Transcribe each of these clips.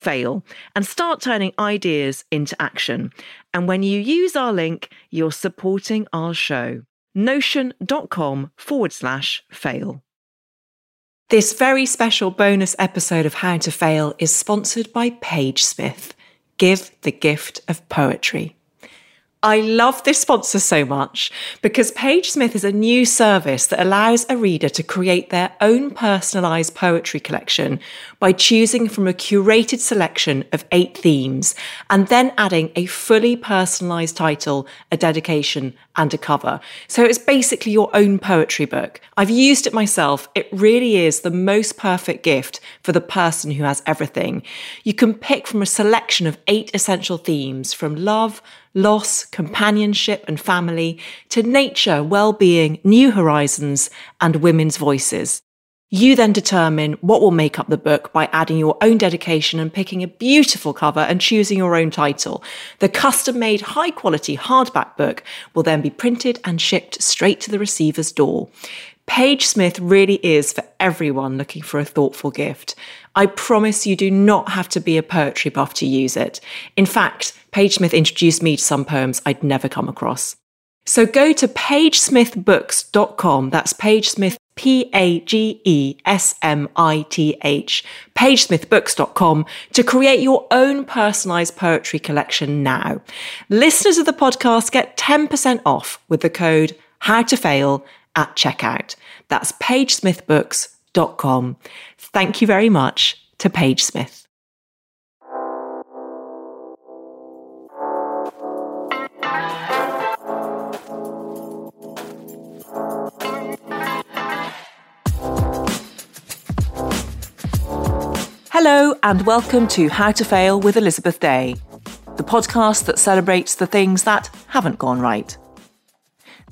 fail and start turning ideas into action. And when you use our link, you're supporting our show. Notion.com forward slash fail. This very special bonus episode of How to Fail is sponsored by PageSmith. Give the gift of poetry. I love this sponsor so much because PageSmith is a new service that allows a reader to create their own personalized poetry collection by choosing from a curated selection of eight themes and then adding a fully personalized title, a dedication, and a cover. So it's basically your own poetry book. I've used it myself. It really is the most perfect gift for the person who has everything. You can pick from a selection of eight essential themes from love, loss, companionship and family, to nature, well-being, new horizons, and women's voices. You then determine what will make up the book by adding your own dedication and picking a beautiful cover and choosing your own title. The custom made high quality hardback book will then be printed and shipped straight to the receiver's door. PageSmith really is for everyone looking for a thoughtful gift. I promise you do not have to be a poetry buff to use it. In fact, PageSmith introduced me to some poems I'd never come across. So go to pagesmithbooks.com. That's PageSmith, P A G E S M I T H, pagesmithbooks.com to create your own personalized poetry collection now. Listeners of the podcast get 10% off with the code how to fail at checkout. That's pagesmithbooks.com. Thank you very much to PageSmith. Hello, and welcome to How to Fail with Elizabeth Day, the podcast that celebrates the things that haven't gone right.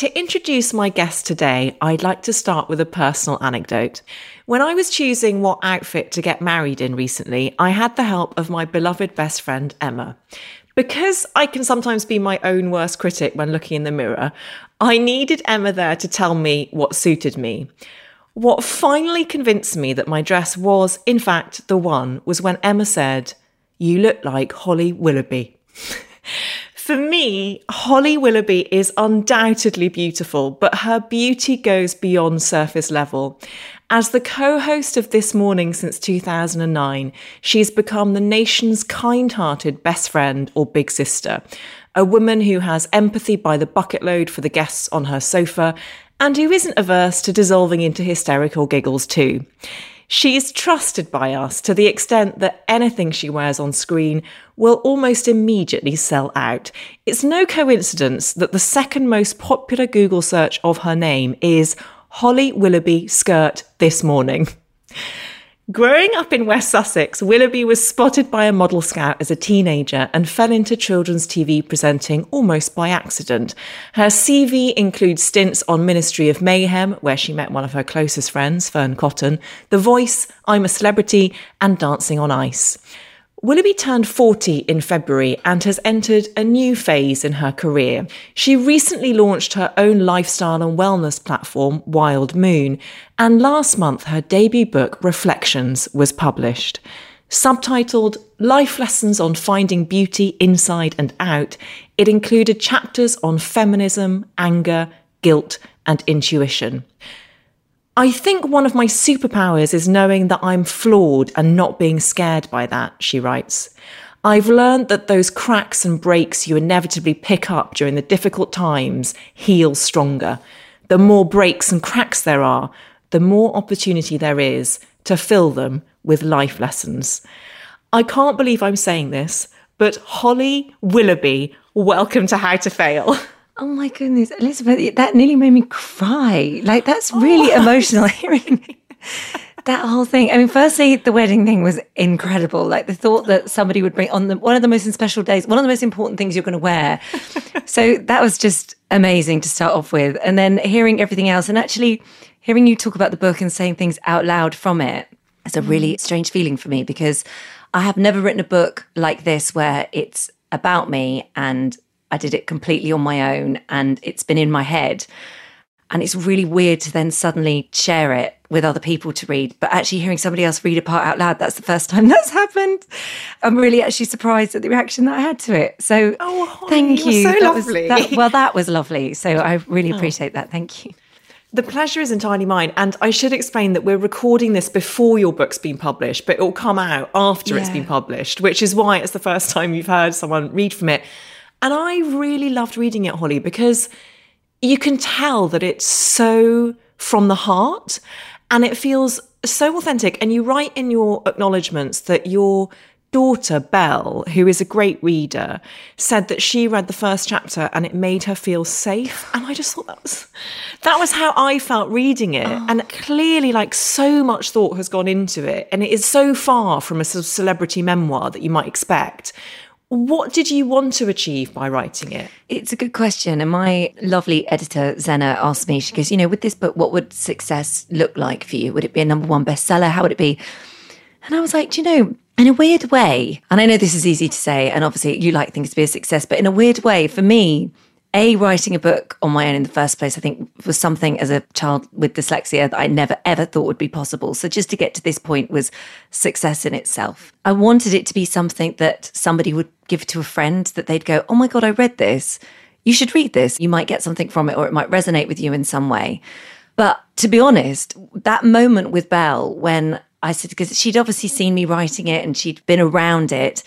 To introduce my guest today, I'd like to start with a personal anecdote. When I was choosing what outfit to get married in recently, I had the help of my beloved best friend, Emma. Because I can sometimes be my own worst critic when looking in the mirror, I needed Emma there to tell me what suited me. What finally convinced me that my dress was, in fact, the one was when Emma said, You look like Holly Willoughby. For me, Holly Willoughby is undoubtedly beautiful, but her beauty goes beyond surface level. As the co host of This Morning since 2009, she's become the nation's kind hearted best friend or big sister, a woman who has empathy by the bucket load for the guests on her sofa, and who isn't averse to dissolving into hysterical giggles too. She's trusted by us to the extent that anything she wears on screen will almost immediately sell out. It's no coincidence that the second most popular Google search of her name is Holly Willoughby skirt this morning. Growing up in West Sussex, Willoughby was spotted by a model scout as a teenager and fell into children's TV presenting almost by accident. Her CV includes stints on Ministry of Mayhem, where she met one of her closest friends, Fearne Cotton, The Voice, I'm a Celebrity, and Dancing on Ice. Willoughby turned 40 in February and has entered a new phase in her career. She recently launched her own lifestyle and wellness platform, Wylde Moon, and last month her debut book, Reflections, was published. Subtitled Life Lessons on Finding Beauty Inside and Out, it included chapters on feminism, anger, guilt, and intuition. I think one of my superpowers is knowing that I'm flawed and not being scared by that, she writes. I've learned that those cracks and breaks you inevitably pick up during the difficult times heal stronger. The more breaks and cracks there are, the more opportunity there is to fill them with life lessons. I can't believe I'm saying this, but Holly Willoughby, welcome to How to Fail. Oh my goodness, Elizabeth, that nearly made me cry. Like, that's really oh. emotional hearing that whole thing. I mean, firstly, the wedding thing was incredible. Like the thought that somebody would bring on the, one of the most special days, one of the most important things you're going to wear. so that was just amazing to start off with. And then hearing everything else and actually hearing you talk about the book and saying things out loud from it it's a really mm. strange feeling for me because I have never written a book like this where it's about me and I did it completely on my own and it's been in my head. And it's really weird to then suddenly share it with other people to read. But actually, hearing somebody else read a part out loud, that's the first time that's happened. I'm really actually surprised at the reaction that I had to it. So, oh, thank you. So that lovely. Was, that, well, that was lovely. So, I really oh. appreciate that. Thank you. The pleasure is entirely mine. And I should explain that we're recording this before your book's been published, but it will come out after yeah. it's been published, which is why it's the first time you've heard someone read from it. And I really loved reading it, Holly, because you can tell that it's so from the heart and it feels so authentic. And you write in your acknowledgements that you're daughter, Belle, who is a great reader, said that she read the first chapter and it made her feel safe. And I just thought that was that was how I felt reading it. Oh. And clearly, like so much thought has gone into it. And it is so far from a sort of celebrity memoir that you might expect. What did you want to achieve by writing it? It's a good question. And my lovely editor, Zena, asked me, she goes, You know, with this book, what would success look like for you? Would it be a number one bestseller? How would it be? And I was like, Do you know, in a weird way, and I know this is easy to say, and obviously you like things to be a success, but in a weird way, for me, a writing a book on my own in the first place, I think was something as a child with dyslexia that I never ever thought would be possible. So just to get to this point was success in itself. I wanted it to be something that somebody would give to a friend that they'd go, "Oh my god, I read this. You should read this. You might get something from it, or it might resonate with you in some way." But to be honest, that moment with Belle when I said, because she'd obviously seen me writing it and she'd been around it.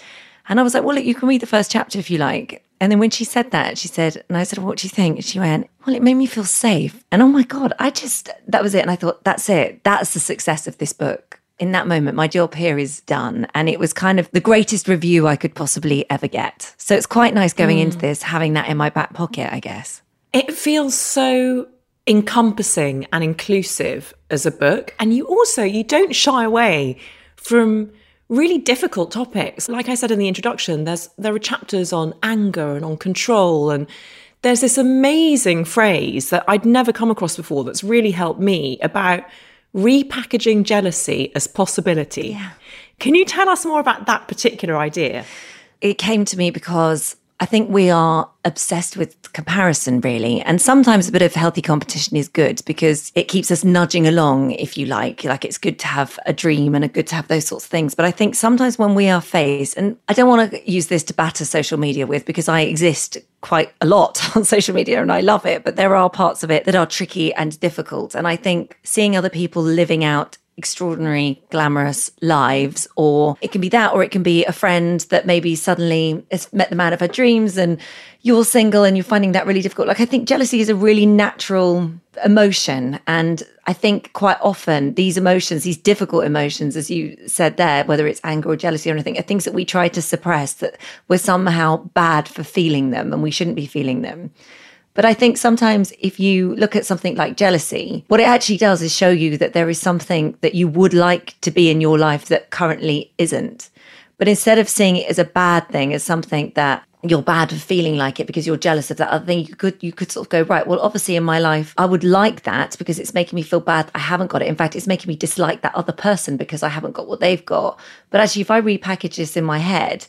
And I was like, well, look, you can read the first chapter if you like. And then when she said that, she said, and I said, what do you think? And she went, well, it made me feel safe. And oh my God, I just, that was it. And I thought, that's it. That's the success of this book. In that moment, my job here is done. And it was kind of the greatest review I could possibly ever get. So it's quite nice going mm. into this, having that in my back pocket, I guess. It feels so encompassing and inclusive as a book and you also you don't shy away from really difficult topics. Like i said in the introduction there's there are chapters on anger and on control and there's this amazing phrase that i'd never come across before that's really helped me about repackaging jealousy as possibility. Yeah. can you tell us more about that particular idea? It came to me because I think we are obsessed with comparison, really. And sometimes a bit of healthy competition is good because it keeps us nudging along, if you like. Like it's good to have a dream and a good to have those sorts of things. But I think sometimes when we are faced, and I don't want to use this to batter social media with because I exist quite a lot on social media and I love it, but there are parts of it that are tricky and difficult. And I think seeing other people living out extraordinary, glamorous lives, or it can be that, or it can be a friend that maybe suddenly has met the man of her dreams and you're single and you're finding that really difficult. Like, I think jealousy is a really natural emotion. And I think quite often these emotions, these difficult emotions, as you said there, whether it's anger or jealousy or anything, are things that we try to suppress that we're somehow bad for feeling them and we shouldn't be feeling them. But I think sometimes if you look at something like jealousy, what it actually does is show you that there is something that you would like to be in your life that currently isn't. But instead of seeing it as a bad thing, as something that you're bad for feeling like it because you're jealous of that other thing, you could you could sort of go, right, well, obviously in my life, I would like that because it's making me feel bad. I haven't got it. In fact, it's making me dislike that other person because I haven't got what they've got. But actually, if I repackage this in my head,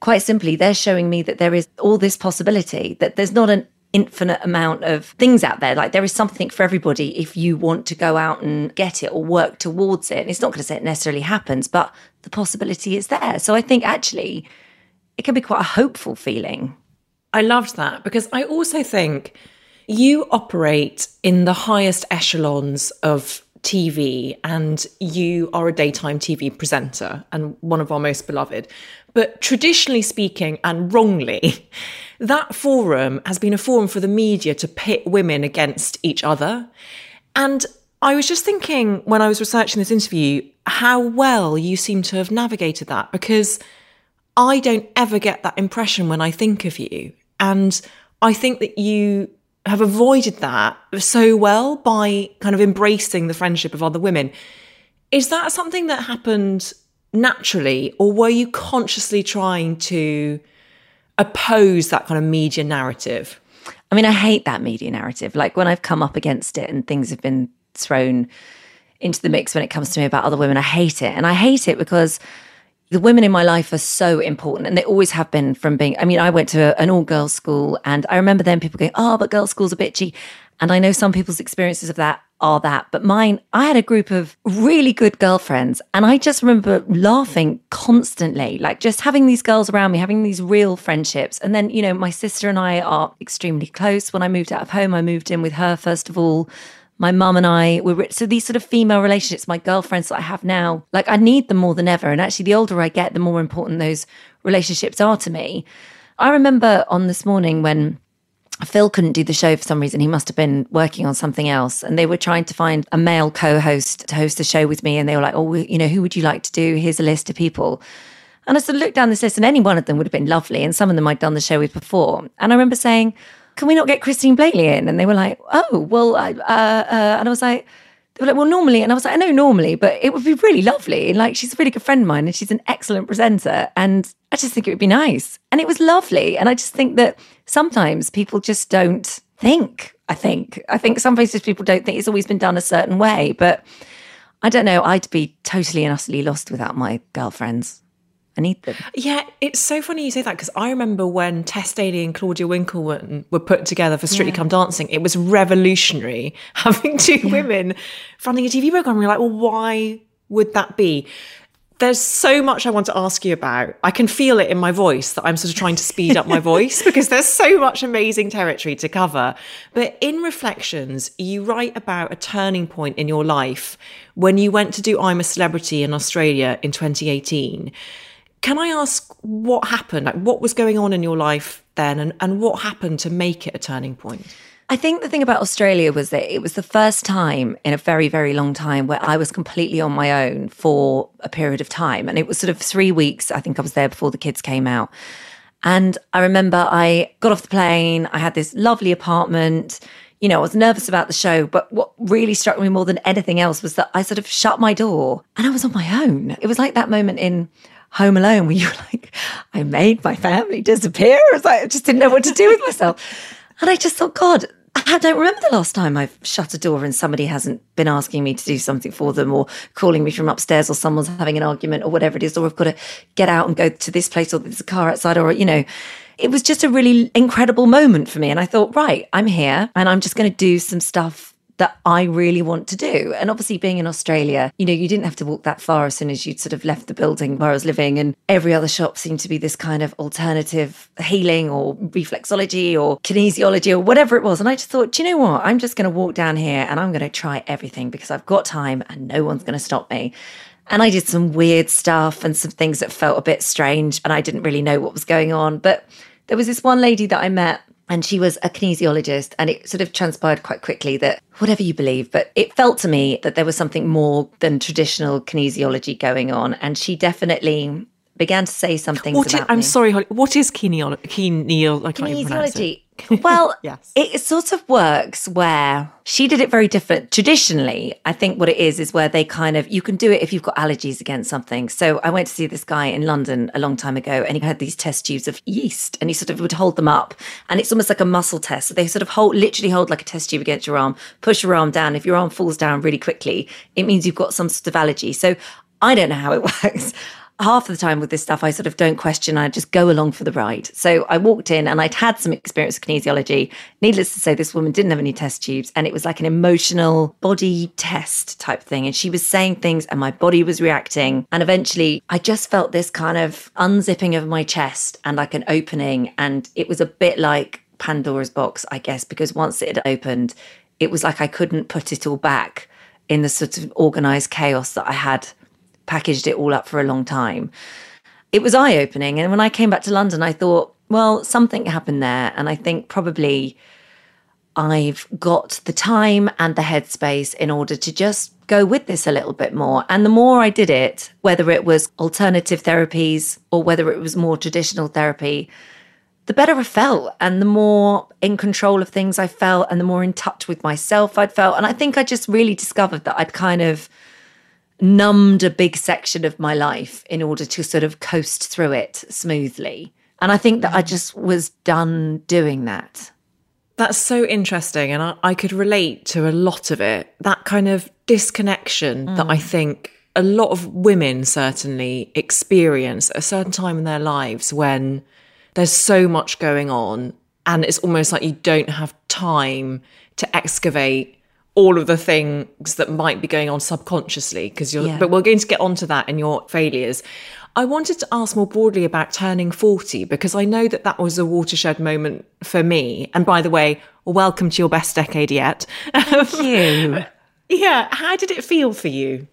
quite simply, they're showing me that there is all this possibility, that there's not an infinite amount of things out there. Like there is something for everybody if you want to go out and get it or work towards it. And it's not going to say it necessarily happens, but the possibility is there. So I think actually it can be quite a hopeful feeling. I loved that because I also think you operate in the highest echelons of TV and you are a daytime TV presenter and one of our most beloved. But traditionally speaking, and wrongly, that forum has been a forum for the media to pit women against each other. And I was just thinking when I was researching this interview how well you seem to have navigated that because I don't ever get that impression when I think of you. And I think that you have avoided that so well by kind of embracing the friendship of other women. Is that something that happened naturally, or were you consciously trying to oppose that kind of media narrative? I mean, I hate that media narrative. Like when I've come up against it and things have been thrown into the mix when it comes to me about other women, I hate it. And I hate it because the women in my life are so important and they always have been from being i mean i went to an all girls school and i remember then people going oh but girls schools are bitchy and i know some people's experiences of that are that but mine i had a group of really good girlfriends and i just remember laughing constantly like just having these girls around me having these real friendships and then you know my sister and i are extremely close. When i moved out of home i moved in with her first of all my mum and I were so these sort of female relationships, my girlfriends that I have now, like I need them more than ever. And actually, the older I get, the more important those relationships are to me. I remember on this morning when Phil couldn't do the show for some reason. He must have been working on something else. And they were trying to find a male co host to host the show with me. And they were like, oh, you know, who would you like to do? Here's a list of people. And I sort of looked down this list, and any one of them would have been lovely. And some of them I'd done the show with before. And I remember saying, can we not get Christine Bleakley in? And they were like, oh, well, uh, uh, and I was like, they were like, well, normally, and I was like, I know normally, but it would be really lovely. Like, she's a really good friend of mine and she's an excellent presenter. And I just think it would be nice. And it was lovely. And I just think that sometimes people just don't think, I think. I think some places people don't think it's always been done a certain way. But I don't know. I'd be totally and utterly lost without my girlfriends. I need them. Yeah, it's so funny you say that because I remember when Tess Daly and Claudia Winkleman were put together for Strictly yeah. Come Dancing, it was revolutionary having two yeah. women running a TV program. You're like, well, why would that be? There's so much I want to ask you about. I can feel it in my voice that I'm sort of trying to speed up my voice because there's so much amazing territory to cover. But in Reflections, you write about a turning point in your life when you went to do I'm a Celebrity in Australia in 2018 can I ask what happened? Like, what was going on in your life then, and, and what happened to make it a turning point? I think the thing about Australia was that it was the first time in a very, very long time where I was completely on my own for a period of time. And it was sort of three weeks. I think I was there before the kids came out. And I remember I got off the plane, I had this lovely apartment. You know, I was nervous about the show, but what really struck me more than anything else was that I sort of shut my door and I was on my own. It was like that moment in Home Alone where you were like, I made my family disappear. I like, I just didn't know what to do with myself. And I just thought, God, I don't remember the last time I've shut a door and somebody hasn't been asking me to do something for them or calling me from upstairs or someone's having an argument or whatever it is, or I've got to get out and go to this place or there's a car outside or, you know, it was just a really incredible moment for me. And I thought, right, I'm here and I'm just going to do some stuff that I really want to do. And obviously, being in Australia, you know, you didn't have to walk that far as soon as you'd sort of left the building where I was living. And every other shop seemed to be this kind of alternative healing or reflexology or kinesiology or whatever it was. And I just thought, do you know what? I'm just going to walk down here and I'm going to try everything because I've got time and no one's going to stop me. And I did some weird stuff and some things that felt a bit strange and I didn't really know what was going on. But there was this one lady that I met and she was a kinesiologist and it sort of transpired quite quickly that whatever you believe but it felt to me that there was something more than traditional kinesiology going on and she definitely began to say something about I'm me. sorry what is kinesiology kinesiology well, yes. it sort of works where she did it very different. Traditionally, I think what it is is where they kind of, you can do it if you've got allergies against something. So I went to see this guy in London a long time ago and he had these test tubes of yeast and he sort of would hold them up and it's almost like a muscle test. So they sort of hold, literally hold like a test tube against your arm, push your arm down. If your arm falls down really quickly, it means you've got some sort of allergy. So I don't know how it works. Half of the time with this stuff, I sort of don't question. I just go along for the ride. So I walked in and I'd had some experience with kinesiology. Needless to say, this woman didn't have any test tubes and it was like an emotional body test type thing. And she was saying things and my body was reacting. And eventually I just felt this kind of unzipping of my chest and like an opening. And it was a bit like Pandora's box, I guess, because once it had opened, it was like I couldn't put it all back in the sort of organized chaos that I had packaged it all up for a long time. It was eye opening. And when I came back to London, I thought, well, something happened there. And I think probably I've got the time and the headspace in order to just go with this a little bit more. And the more I did it, whether it was alternative therapies or whether it was more traditional therapy, the better I felt and the more in control of things I felt and the more in touch with myself I'd felt. And I think I just really discovered that I'd kind of numbed a big section of my life in order to sort of coast through it smoothly. And I think that I just was done doing that. That's so interesting. And I, I could relate to a lot of it. That kind of disconnection mm. that I think a lot of women certainly experience at a certain time in their lives when there's so much going on and it's almost like you don't have time to excavate all of the things that might be going on subconsciously because you're yeah. but we're going to get onto that in your failures. I wanted to ask more broadly about turning 40 because i know that that was a watershed moment for me. And by the way welcome to your best decade yet. Thank you. Yeah how did it feel for you?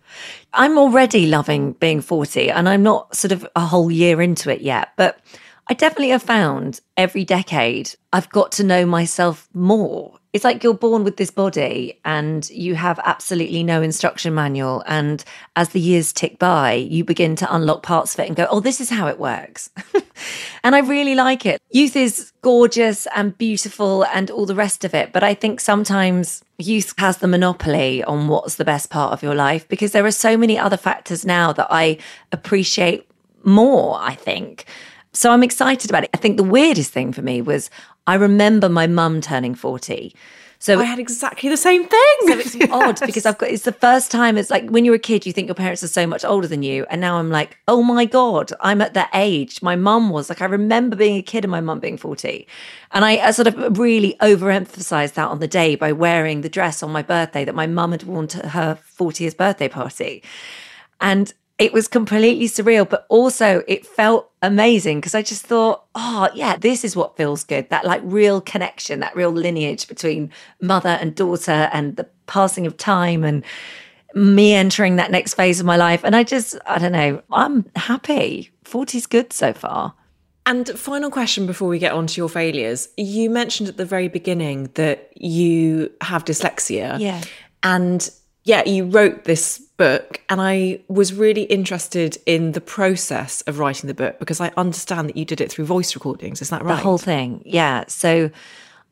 I'm already loving being 40 and i'm not sort of a whole year into it yet but I definitely have found every decade I've got to know myself more. It's like you're born with this body and you have absolutely no instruction manual. And as the years tick by, you begin to unlock parts of it and go, oh, this is how it works. and I really like it. Youth is gorgeous and beautiful and all the rest of it. But I think sometimes youth has the monopoly on what's the best part of your life because there are so many other factors now that I appreciate more, I think. So I'm excited about it. I think the weirdest thing for me was I remember my mum turning 40. So I had exactly the same thing. So it's yes. odd because I've got it's the first time it's like when you're a kid, you think your parents are so much older than you. And now I'm like, oh my God, I'm at that age. My mum was like, I remember being a kid and my mum being 40. And I, I sort of really overemphasized that on the day by wearing the dress on my birthday that my mum had worn to her 40th birthday party. And it was completely surreal, but also it felt amazing because I just thought, oh, yeah, this is what feels good. That like real connection, that real lineage between mother and daughter and the passing of time and me entering that next phase of my life. And I just, I don't know, I'm happy. 40's good so far. And final question before we get on to your failures. You mentioned at the very beginning that you have dyslexia. Yeah. And yeah, you wrote this book, and I was really interested in the process of writing the book because I understand that you did it through voice recordings. Is that right? The whole thing, yeah. So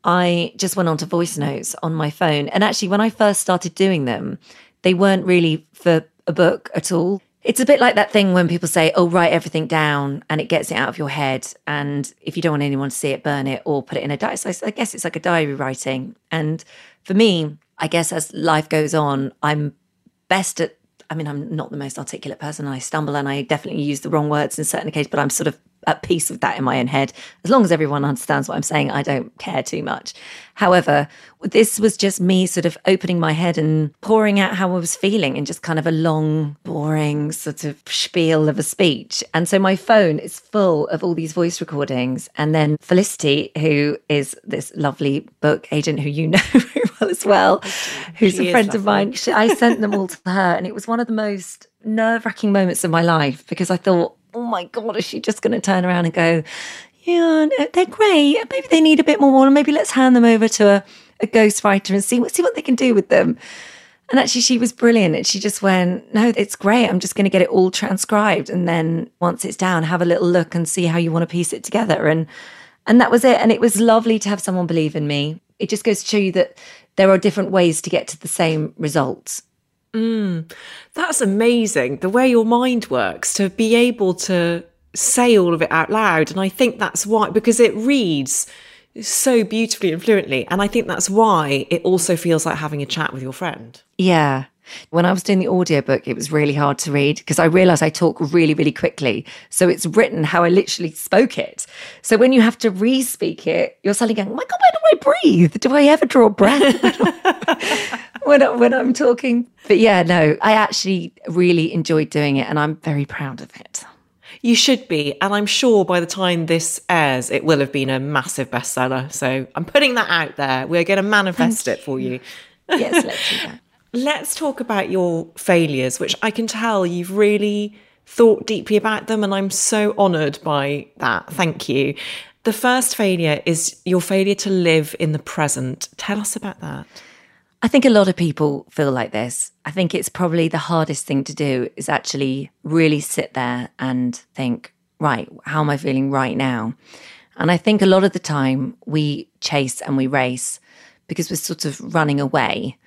I just went on to voice notes on my phone. And actually, when I first started doing them, they weren't really for a book at all. It's a bit like that thing when people say, oh, write everything down and it gets it out of your head. And if you don't want anyone to see it, burn it or put it in a diary. So I guess it's like a diary writing. And for me, I guess as life goes on, I'm best at I mean, I'm not the most articulate person. I stumble and I definitely use the wrong words in certain occasions, but I'm sort of at peace with that in my own head. As long as everyone understands what I'm saying, I don't care too much. However, this was just me sort of opening my head and pouring out how I was feeling in just kind of a long, boring sort of spiel of a speech. And so my phone is full of all these voice recordings. And then Felicity, who is this lovely book agent who you know very well as well, who's she a friend of mine, I sent them all to her. And it was one of the most nerve wracking moments of my life because I thought, oh my God, is she just going to turn around and go, yeah, they're great. Maybe they need a bit more water. Maybe let's hand them over to a, a ghostwriter and see what, see what they can do with them. And actually, she was brilliant. And she just went, No, it's great. I'm just going to get it all transcribed. And then once it's down, have a little look and see how you want to piece it together. And and that was it. And it was lovely to have someone believe in me. It just goes to show you that there are different ways to get to the same results. Mm, that's amazing. The way your mind works to be able to say all of it out loud. And I think that's why, because it reads so beautifully and fluently. And I think that's why it also feels like having a chat with your friend. Yeah. When I was doing the audiobook, it was really hard to read because I realized I talk really, really quickly. So it's written how I literally spoke it. So when you have to re speak it, you're suddenly going, oh my God, where do I breathe? Do I ever draw breath when, I, when I'm talking? But yeah, no, I actually really enjoyed doing it and I'm very proud of it. You should be. And I'm sure by the time this airs, it will have been a massive bestseller. So I'm putting that out there. We're going to manifest it for you. yes, let's do that. Let's talk about your failures, which I can tell you've really thought deeply about them. And I'm so honoured by that. Thank you. The first failure is your failure to live in the present. Tell us about that. I think a lot of people feel like this. I think it's probably the hardest thing to do is actually really sit there and think, right, how am I feeling right now? And I think a lot of the time we chase and we race because we're sort of running away.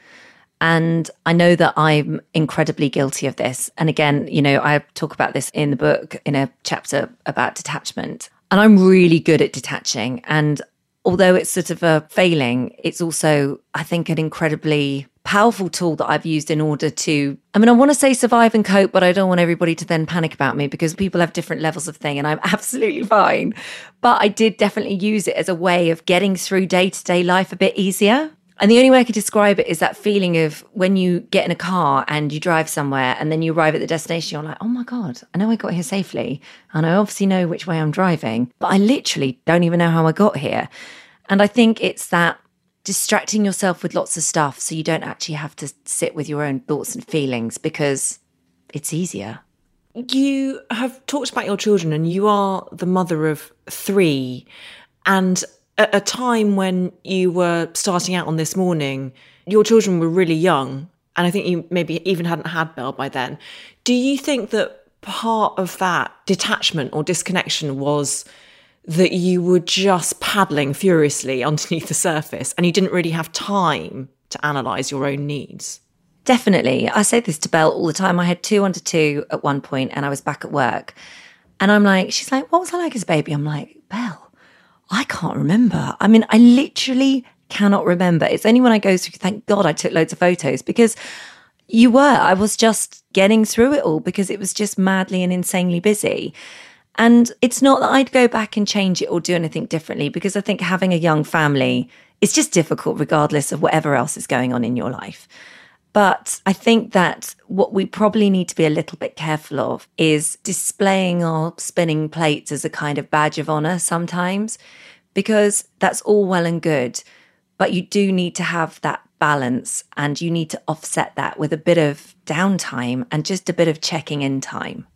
And I know that I'm incredibly guilty of this. And again, you know, I talk about this in the book in a chapter about detachment. And I'm really good at detaching. And although it's sort of a failing, it's also, I think, an incredibly powerful tool that I've used in order to, I mean, I want to say survive and cope, but I don't want everybody to then panic about me because people have different levels of thing and I'm absolutely fine. But I did definitely use it as a way of getting through day to day life a bit easier. And the only way I could describe it is that feeling of when you get in a car and you drive somewhere and then you arrive at the destination, you're like, oh my God, I know I got here safely. And I obviously know which way I'm driving, but I literally don't even know how I got here. And I think it's that distracting yourself with lots of stuff so you don't actually have to sit with your own thoughts and feelings because it's easier. You have talked about your children and you are the mother of three. And at a time when you were starting out on this morning, your children were really young. And I think you maybe even hadn't had Belle by then. Do you think that part of that detachment or disconnection was that you were just paddling furiously underneath the surface and you didn't really have time to analyze your own needs? Definitely. I say this to Belle all the time. I had two under two at one point and I was back at work. And I'm like, she's like, what was I like as a baby? I'm like, Belle, I can't remember. I mean, I literally cannot remember. It's only when I go through, thank God I took loads of photos because you were. I was just getting through it all because it was just madly and insanely busy. And it's not that I'd go back and change it or do anything differently because I think having a young family is just difficult regardless of whatever else is going on in your life. But I think that what we probably need to be a little bit careful of is displaying our spinning plates as a kind of badge of honor sometimes, because that's all well and good. But you do need to have that balance and you need to offset that with a bit of downtime and just a bit of checking in time.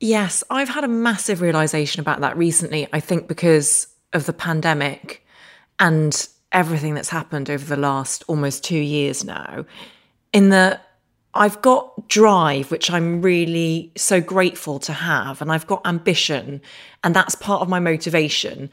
Yes, I've had a massive realization about that recently. I think because of the pandemic and everything that's happened over the last almost two years now in that I've got drive, which I'm really so grateful to have, and I've got ambition, and that's part of my motivation.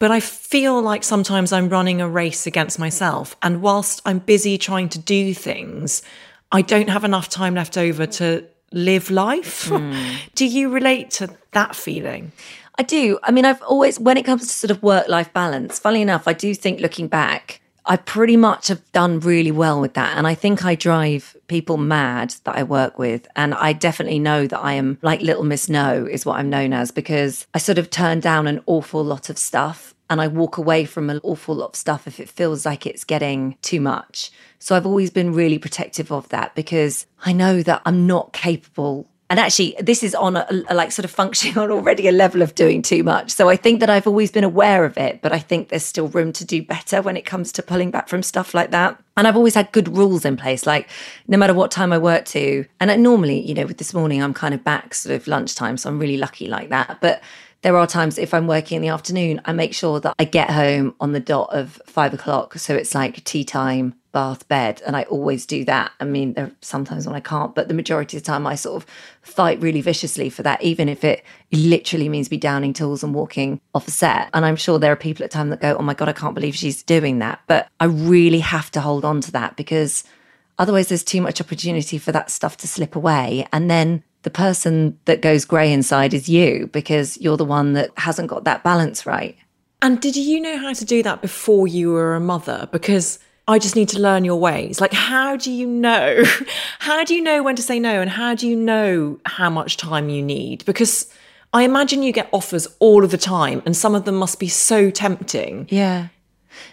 But I feel like sometimes I'm running a race against myself. And whilst I'm busy trying to do things, I don't have enough time left over to live life. Mm. do you relate to that feeling? I do. I mean, I've always, when it comes to sort of work life balance, funny enough, I do think looking back, I pretty much have done really well with that. And I think I drive people mad that I work with. And I definitely know that I am like Little Miss No, is what I'm known as, because I sort of turn down an awful lot of stuff and I walk away from an awful lot of stuff if it feels like it's getting too much. So I've always been really protective of that because I know that I'm not capable and actually this is on a, a, like sort of functioning on already a level of doing too much. So i think that i've always been aware of it but i think there's still room to do better when it comes to pulling back from stuff like that. And i've always had good rules in place like no matter what time i work to and I, normally you know with this morning i'm kind of back sort of lunchtime so i'm really lucky like that. But there are times if I'm working in the afternoon, I make sure that I get home on the dot of five o'clock. So it's like tea time, bath, bed. And I always do that. I mean, there are sometimes when I can't, but the majority of the time I sort of fight really viciously for that, even if it literally means me downing tools and walking off a set. And I'm sure there are people at time that go, oh my God, I can't believe she's doing that. But I really have to hold on to that because otherwise there's too much opportunity for that stuff to slip away. And then the person that goes grey inside is you because you're the one that hasn't got that balance right. And did you know how to do that before you were a mother? Because I just need to learn your ways. Like, how do you know? How do you know when to say no? And how do you know how much time you need? Because I imagine you get offers all of the time, and some of them must be so tempting. Yeah.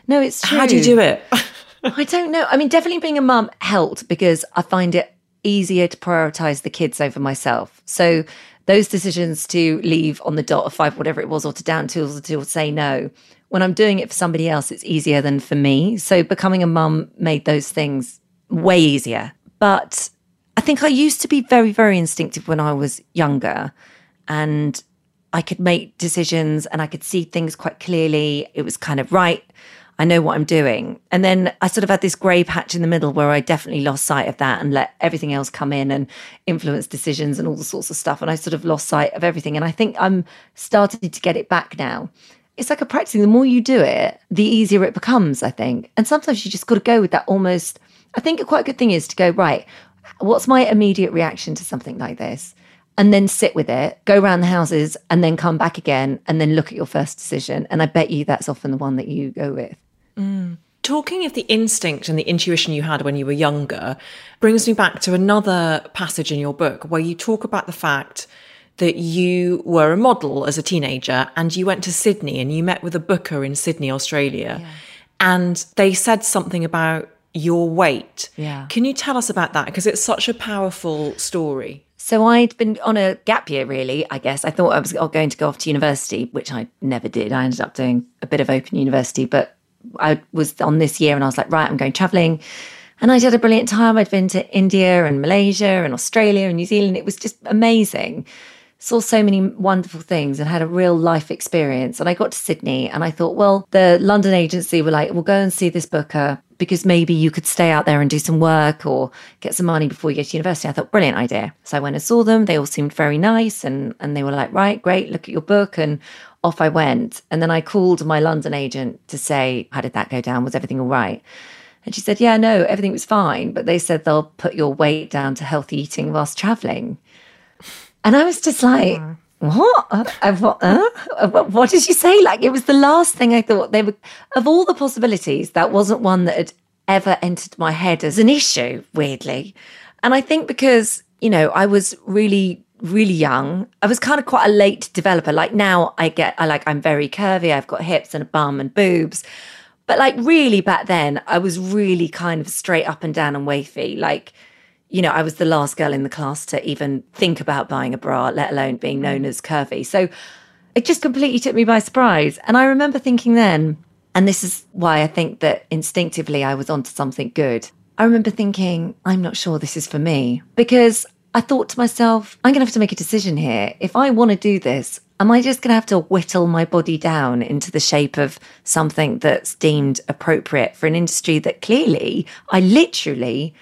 No, it's true. How do you do it? I don't know. I mean, definitely being a mum helped because I find it easier to prioritize the kids over myself. So those decisions to leave on the dot of five, whatever it was, or to down tools or to say no, when I'm doing it for somebody else, it's easier than for me. So becoming a mum made those things way easier. But I think I used to be very, very instinctive when I was younger and I could make decisions and I could see things quite clearly. It was kind of right. I know what I'm doing. And then I sort of had this grey patch in the middle where I definitely lost sight of that and let everything else come in and influence decisions and all the sorts of stuff. And I sort of lost sight of everything. And I think I'm starting to get it back now. It's like a practicing. The more you do it, the easier it becomes, I think. And sometimes you just got to go with that almost. I think a quite good thing is to go, right, what's my immediate reaction to something like this? and then sit with it, go around the houses, and then come back again, and then look at your first decision. And I bet you that's often the one that you go with. Mm. Talking of the instinct and the intuition you had when you were younger brings me back to another passage in your book where you talk about the fact that you were a model as a teenager and you went to Sydney and you met with a booker in Sydney, Australia. Yeah. And they said something about your weight. Yeah. Can you tell us about that? Because it's such a powerful story. So I'd been on a gap year, really, I guess. I thought I was going to go off to university, which I never did. I ended up doing a bit of open university, but I was on this year and I was like, right, I'm going traveling. And I had a brilliant time. I'd been to India and Malaysia and Australia and New Zealand. It was just amazing. Saw so many wonderful things and had a real life experience. And I got to Sydney and I thought, well, the London agency were like, we'll go and see this booker because maybe you could stay out there and do some work or get some money before you get to university. I thought, brilliant idea. So I went and saw them. They all seemed very nice and, and they were like, right, great, look at your book. And off I went. And then I called my London agent to say, How did that go down? Was everything all right? And she said, Yeah, no, everything was fine. But they said they'll put your weight down to healthy eating whilst traveling. And I was just like, what? Uh, what, uh? what did you say? Like, it was the last thing I thought they were, of all the possibilities, that wasn't one that had ever entered my head as an issue, weirdly. And I think because, you know, I was really really young. I was kind of quite a late developer. Like now I get I like I'm very curvy, I've got hips and a bum and boobs. But like really back then I was really kind of straight up and down and wavy. Like you know, I was the last girl in the class to even think about buying a bra, let alone being known mm. as curvy. So it just completely took me by surprise. And I remember thinking then, and this is why I think that instinctively I was onto something good. I remember thinking, I'm not sure this is for me because I thought to myself, I'm going to have to make a decision here. If I want to do this, am I just going to have to whittle my body down into the shape of something that's deemed appropriate for an industry that clearly I literally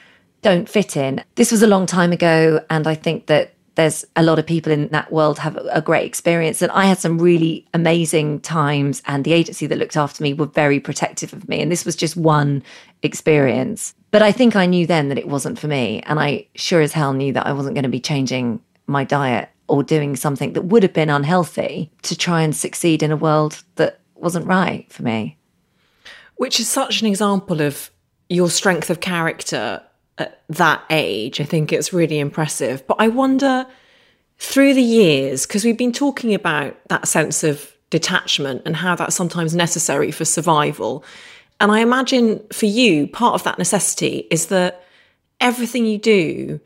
don't fit in? This was a long time ago. And I think that there's a lot of people in that world have a great experience and i had some really amazing times and the agency that looked after me were very protective of me and this was just one experience but I think I knew then that it wasn't for me. And I sure as hell knew that I wasn't going to be changing my diet or doing something that would have been unhealthy to try and succeed in a world that wasn't right for me. Which is such an example of your strength of character at that age. I think it's really impressive. But I wonder through the years, because we've been talking about that sense of detachment and how that's sometimes necessary for survival. And I imagine for you, part of that necessity is that everything you do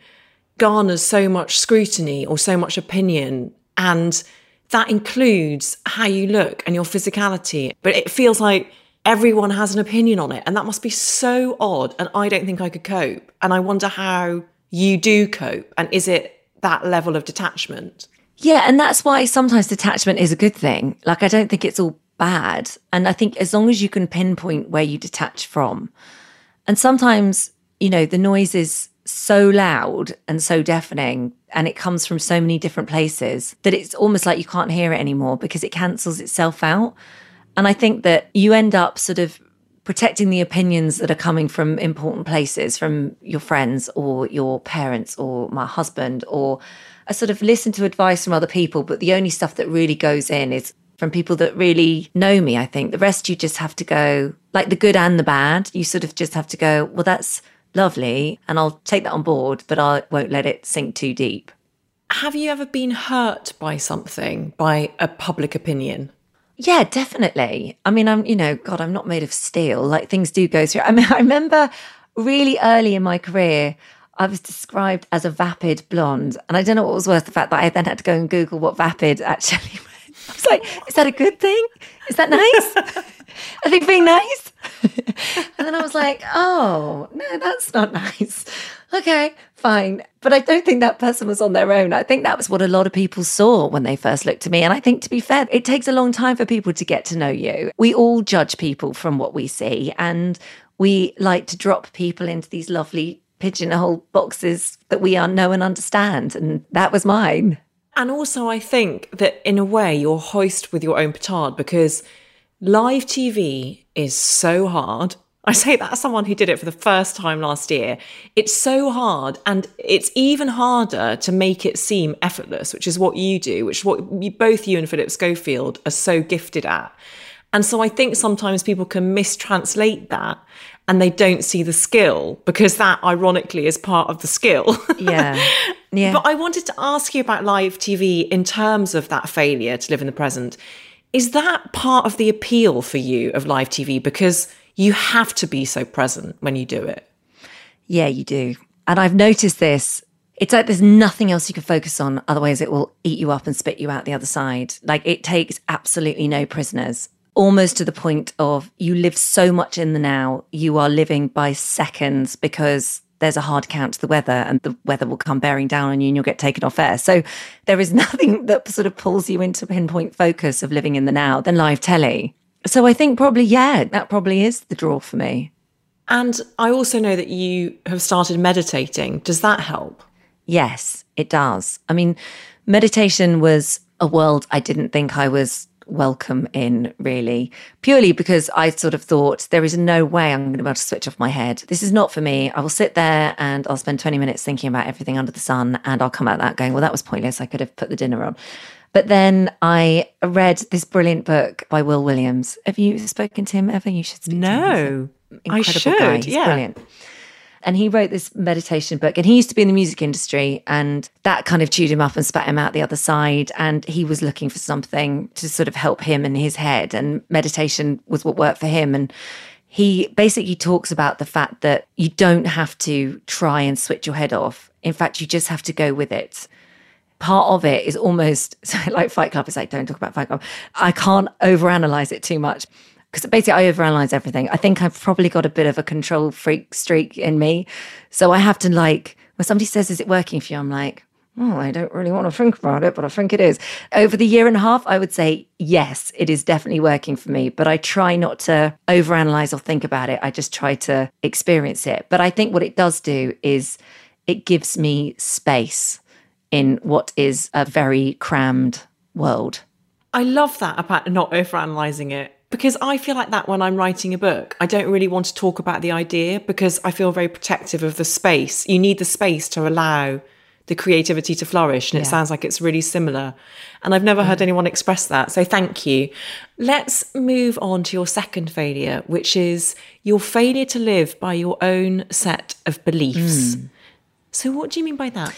garners so much scrutiny or so much opinion. And that includes how you look and your physicality. But it feels like everyone has an opinion on it. And that must be so odd. And I don't think I could cope. And I wonder how you do cope. And is it that level of detachment? Yeah. And that's why sometimes detachment is a good thing. Like, I don't think it's all bad. And I think as long as you can pinpoint where you detach from, and sometimes, you know, the noise is so loud and so deafening and it comes from so many different places that it's almost like you can't hear it anymore because it cancels itself out. And I think that you end up sort of protecting the opinions that are coming from important places, from your friends or your parents or my husband, or I sort of listen to advice from other people, but the only stuff that really goes in is from people that really know me, I think. The rest you just have to go, like the good and the bad. You sort of just have to go, well, that's lovely, and I'll take that on board, but I won't let it sink too deep. Have you ever been hurt by something, by a public opinion? Yeah, definitely. I mean, I'm, you know, God, I'm not made of steel. Like things do go through. I mean, I remember really early in my career, I was described as a vapid blonde. And I don't know what was worse, the fact that I then had to go and Google what vapid actually meant. I was like, is that a good thing? Is that nice? I think being nice. and then I was like, oh, no, that's not nice. Okay, fine. But I don't think that person was on their own. I think that was what a lot of people saw when they first looked at me. And I think, to be fair, it takes a long time for people to get to know you. We all judge people from what we see. And we like to drop people into these lovely pigeonhole boxes that we are know and understand. And that was mine. And also, I think that in a way, you're hoist with your own petard because live TV is so hard. I say that as someone who did it for the first time last year. It's so hard, and it's even harder to make it seem effortless, which is what you do, which is what you, both you and Philip Schofield are so gifted at. And so I think sometimes people can mistranslate that and they don't see the skill because that ironically is part of the skill. Yeah. Yeah. but I wanted to ask you about live TV in terms of that failure to live in the present. Is that part of the appeal for you of live TV? Because you have to be so present when you do it. Yeah, you do. And I've noticed this. It's like there's nothing else you can focus on, otherwise, it will eat you up and spit you out the other side. Like it takes absolutely no prisoners almost to the point of you live so much in the now, you are living by seconds because there's a hard count to the weather and the weather will come bearing down on you and you'll get taken off air. So there is nothing that sort of pulls you into pinpoint focus of living in the now than live telly. So I think probably, yeah, that probably is the draw for me. And I also know that you have started meditating. Does that help? Yes, it does. I mean, meditation was a world I didn't think I was welcome in, really, purely because I sort of thought there is no way I'm going to be able to switch off my head. This is not for me. I will sit there and I'll spend 20 minutes thinking about everything under the sun and I'll come out that going, well, that was pointless. I could have put the dinner on. But then I read this brilliant book by Will Williams. Have you spoken to him ever? You should speak no, I should. Guy. He's yeah. brilliant. And he wrote this meditation book, and he used to be in the music industry, and that kind of chewed him up and spat him out the other side. And he was looking for something to sort of help him in his head, and meditation was what worked for him. And he basically talks about the fact that you don't have to try and switch your head off. In fact, you just have to go with it. Part of it is almost like Fight Club. It's like, don't talk about Fight Club. I can't overanalyze it too much because basically I overanalyze everything. I think I've probably got a bit of a control freak streak in me. So I have to like, when somebody says, Is it working for you? I'm like, Oh, I don't really want to think about it, but I think it is. Over the year and a half, I would say, yes, it is definitely working for me. But I try not to overanalyze or think about it. I just try to experience it. But I think what it does do is it gives me space in what is a very crammed world. I love that about not overanalyzing it because I feel like that when I'm writing a book. I don't really want to talk about the idea because I feel very protective of the space. You need the space to allow the creativity to flourish. And it sounds like it's really similar. And I've never heard anyone express that. So thank you. Let's move on to your second failure, which is your failure to live by your own set of beliefs. Mm. So, what do you mean by that?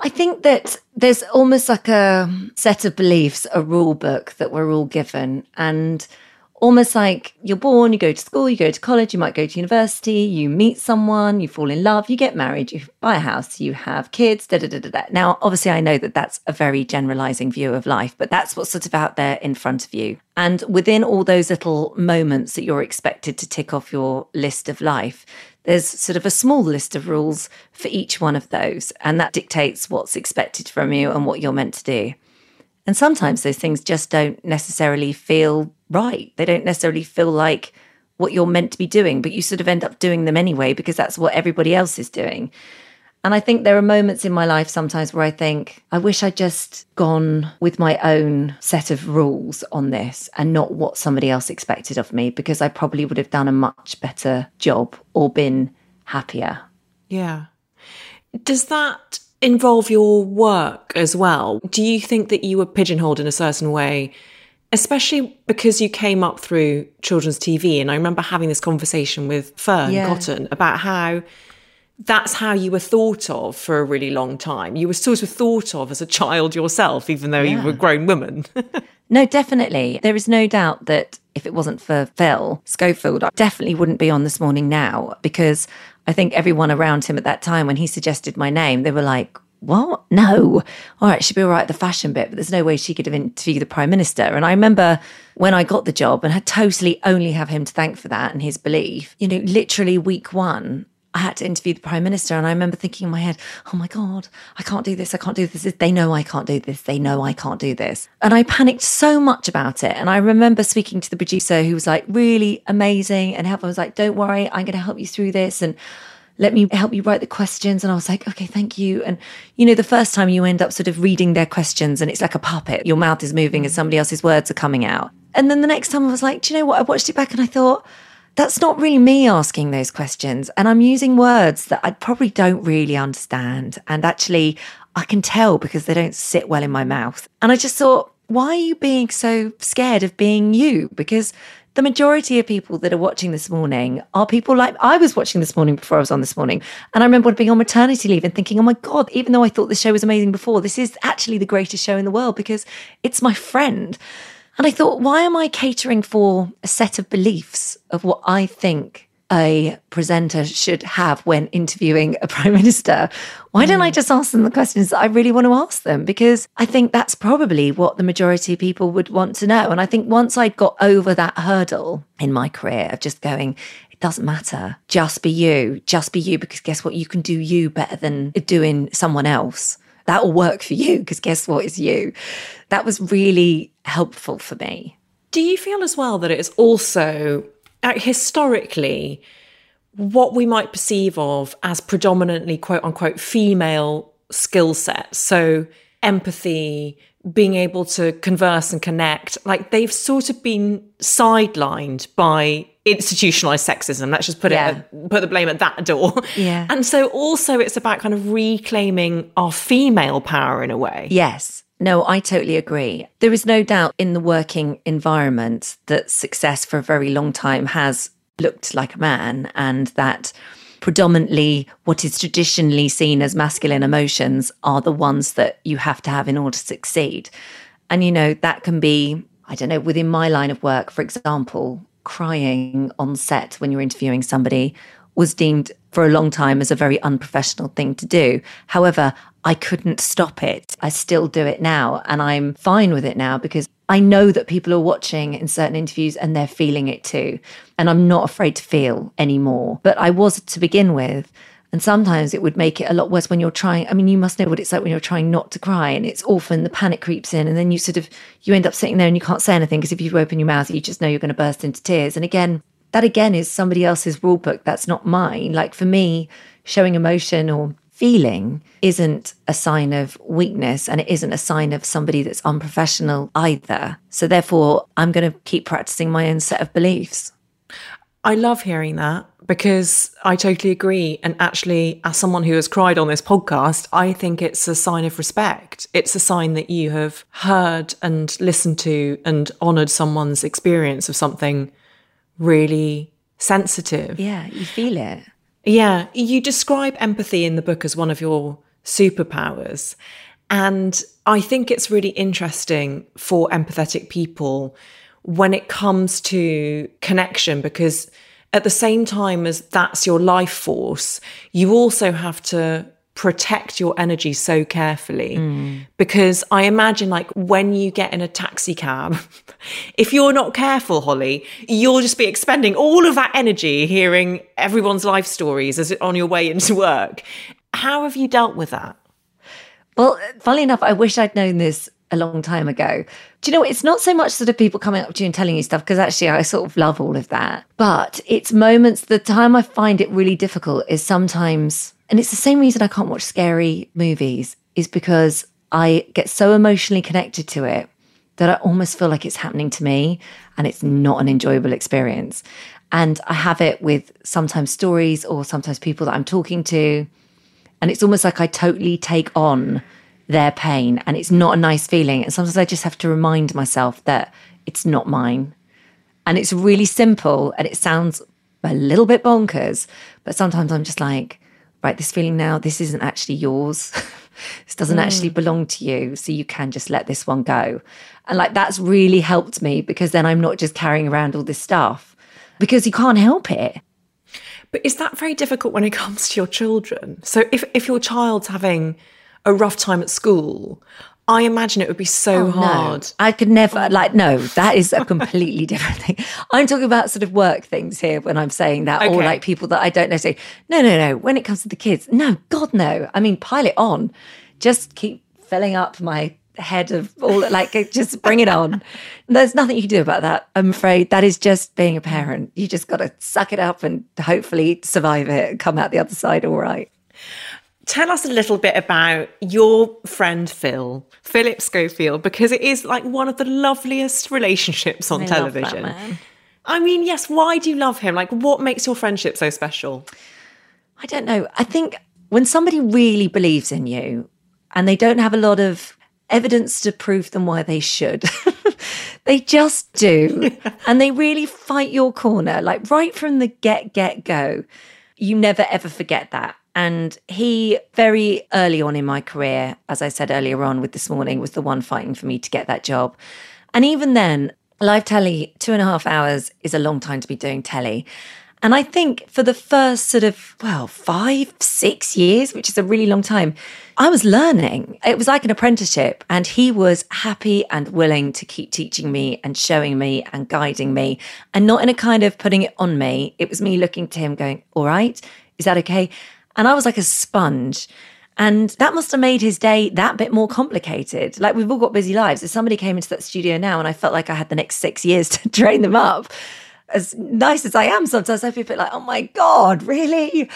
I think that there's almost like a set of beliefs, a rule book that we're all given. And almost like you're born, you go to school, you go to college, you might go to university, you meet someone, you fall in love, you get married, you buy a house, you have kids, da da da da. da. Now, obviously, I know that that's a very generalizing view of life, but that's what's sort of out there in front of you. And within all those little moments that you're expected to tick off your list of life, there's sort of a small list of rules for each one of those. And that dictates what's expected from you and what you're meant to do. And sometimes those things just don't necessarily feel right. They don't necessarily feel like what you're meant to be doing, but you sort of end up doing them anyway because that's what everybody else is doing. And I think there are moments in my life sometimes where I think, I wish I'd just gone with my own set of rules on this and not what somebody else expected of me, because I probably would have done a much better job or been happier. Yeah. Does that involve your work as well? Do you think that you were pigeonholed in a certain way especially because you came up through children's TV. And I remember having this conversation with Fearne Yeah. Cotton about how that's how you were thought of for a really long time. You were sort of thought of as a child yourself, even though you were a grown woman. No, definitely. There is no doubt that if it wasn't for Phil Schofield, I definitely wouldn't be on this morning now because I think everyone around him at that time, when he suggested my name, they were like, what? No. All right, she'd be all right at the fashion bit, but there's no way she could have interviewed the Prime Minister. And I remember when I got the job and had totally only have him to thank for that and his belief, you know, literally week one, I had to interview the Prime Minister. And I remember thinking in my head, oh my God, I can't do this. I can't do this. They know I can't do this. They know I can't do this. And I panicked so much about it. And I remember speaking to the producer who was like, really amazing and helpful. I was like, don't worry, I'm going to help you through this. And let me help you write the questions. And I was like, okay, thank you. And, you know, the first time you end up sort of reading their questions and it's like a puppet, your mouth is moving as somebody else's words are coming out. And then the next time I was like, do you know what? I watched it back and I thought, that's not really me asking those questions. And I'm using words that I probably don't really understand. And actually, I can tell because they don't sit well in my mouth. And I just thought, why are you being so scared of being you? Because the majority of people that are watching this morning are people like I was watching this morning before I was on this morning. And I remember being on maternity leave and thinking, oh my God, even though I thought this show was amazing before, this is actually the greatest show in the world because it's my friend. And I thought, why am I catering for a set of beliefs of what I think a presenter should have when interviewing a prime minister? Why don't I mm. just ask them the questions that I really want to ask them? Because I think that's probably what the majority of people would want to know. And I think once I got over that hurdle in my career of just going, it doesn't matter, just be you, just be you, because guess what? You can do you better than doing someone else that will work for you because guess what is you that was really helpful for me Do you feel as well that it is also uh, historically what we might perceive of as predominantly quote unquote female skill sets? So empathy, being able to converse and connect, like they've sort of been sidelined by institutionalized sexism. Let's just put Yeah. it put the blame at that door. Yeah. And so also it's about kind of reclaiming our female power in a way. yes no i totally agree there is no doubt in the working environment that success for a very long time has looked like a man and that predominantly what is traditionally seen as masculine emotions are the ones that you have to have in order to succeed and you know that can be i don't know within my line of work for example crying on set when you're interviewing somebody was deemed for a long time as a very unprofessional thing to do. However, I couldn't stop it. I still do it now and I'm fine with it now because I know that people are watching in certain interviews and they're feeling it too. And I'm not afraid to feel anymore. But I was to begin with. And sometimes it would make it a lot worse when you're trying. I mean, you must know what it's like when you're trying not to cry and it's and the panic creeps in. And then you sort of, you end up sitting there and you can't say anything because if you open your mouth, you just know you're going to burst into tears. And again, that again is somebody else's rule book. That's not mine. Like for me, showing emotion or feeling isn't a sign of weakness and it isn't a sign of somebody that's unprofessional either. So therefore, I'm going to keep practicing my own set of beliefs. I love hearing that because I totally agree. And actually, as someone who has cried on this podcast, I think it's a sign of respect. It's a sign that you have heard and listened to and honored someone's experience of something really sensitive. Yeah, you feel it. Yeah, you describe empathy in the book as one of your superpowers. And I think it's really interesting for empathetic people when it comes to connection because at the same time as that's your life force, you also have to protect your energy so carefully mm. because I imagine like when you get in a taxi cab, if you're not careful, Holly, you'll just be expending all of that energy hearing everyone's life stories as on your way into work. How have you dealt with that? Well, funnily enough, I wish I'd known this a long time ago. Do you know, it's not so much sort of people coming up to you and telling you stuff, because actually I sort of love all of that. But it's moments, the time I find it really difficult is sometimes, and it's the same reason I can't watch scary movies, is because I get so emotionally connected to it that I almost feel like it's happening to me and it's not an enjoyable experience. And I have it with sometimes stories or sometimes people that I'm talking to. And it's almost like I totally take on their pain. And it's not a nice feeling. And sometimes I just have to remind myself that it's not mine. And it's really simple and it sounds a little bit bonkers, but sometimes I'm just like, right, this feeling now, this isn't actually yours. this doesn't mm. actually belong to you. So you can just let this one go. And like that's really helped me because then I'm not just carrying around all this stuff because you can't help it. But is that very difficult when it comes to your children? So if, if your child's having a rough time at school, I imagine it would be so oh, hard. No. I could never, like, no, that is a completely different thing. I'm talking about sort of work things here when I'm saying that, okay. or like people that I don't know say, no, no, no. When it comes to the kids, no, God, no. I mean, pile it on. Just keep filling up my head of all, like, just bring it on. There's nothing you can do about that. I'm afraid that is just being a parent. You just got to suck it up and hopefully survive it and come out the other side all right. Tell us a little bit about your friend Phil, Philip Schofield, because it is like one of the loveliest relationships on I television. I mean, yes, why do you love him? Like, what makes your friendship so special? I don't know. I think when somebody really believes in you and they don't have a lot of evidence to prove them why they should, they just do. and they really fight your corner, like right from the get, get, go. You never ever forget that. And he, very early on in my career, as I said earlier on with this morning, was the one fighting for me to get that job. And even then, live telly, two and a half hours is a long time to be doing telly. And I think for the first sort of, well, five, six years, which is a really long time, I was learning. It was like an apprenticeship. And he was happy and willing to keep teaching me and showing me and guiding me and not in a kind of putting it on me. It was me looking to him going, all right, is that okay? And I was like a sponge. And that must have made his day that bit more complicated. Like we've all got busy lives. If somebody came into that studio now and I felt like I had the next six years to train them up, as nice as I am, sometimes I'd be a bit like, oh my God, really?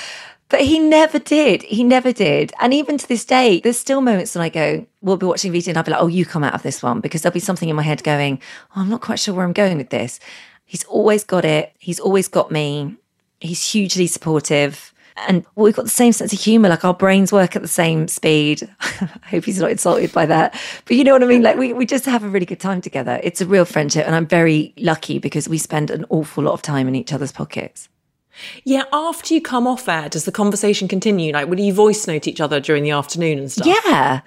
But he never did. He never did. And even to this day, there's still moments when I go, we'll be watching VT and I'll be like, oh, you come out of this one because there'll be something in my head going, oh, I'm not quite sure where I'm going with this. He's always got it. He's always got me. He's hugely supportive and we've got the same sense of humor. Like our brains work at the same speed. I hope he's not insulted by that. But you know what I mean? Like we, we just have a really good time together. It's a real friendship. And I'm very lucky because we spend an awful lot of time in each other's pockets. Yeah, after you come off air, does the conversation continue? Like, will you voice note each other during the afternoon and stuff? Yeah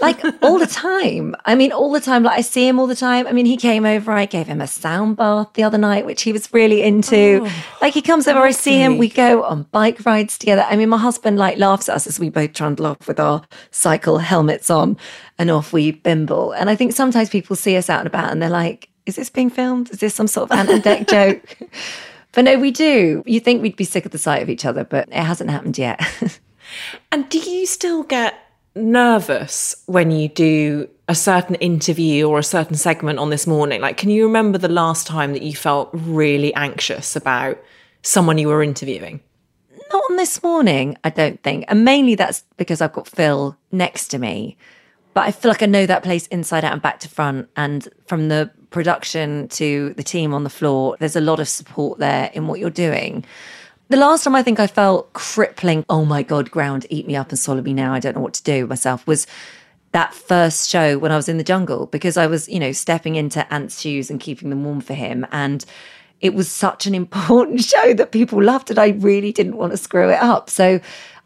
like all the time. I mean, all the time. Like I see him all the time. I mean, he came over. I gave him a sound bath the other night, which he was really into. Oh, like he comes over, I see him. We go on bike rides together. I mean, my husband like laughs at us as we both trundle off with our cycle helmets on, and off we bimble. And I think sometimes people see us out and about, and they're like, "Is this being filmed? Is this some sort of Ant Dec joke?" But no, we do. You think we'd be sick of the sight of each other, but it hasn't happened yet. and do you still get nervous when you do a certain interview or a certain segment on this morning? Like, can you remember the last time that you felt really anxious about someone you were interviewing? Not on this morning, I don't think. And mainly that's because I've got Phil next to me. But I feel like I know that place inside out and back to front. And from the production to the team on the floor, there's a lot of support there in what you're doing. The last time I think I felt crippling, oh my God, ground, eat me up and swallow me now, I don't know what to do myself, was that first show when I was in the jungle because I was, you know, stepping into Ant's shoes and keeping them warm for him. And it was such an important show that people loved and I really didn't want to screw it up. So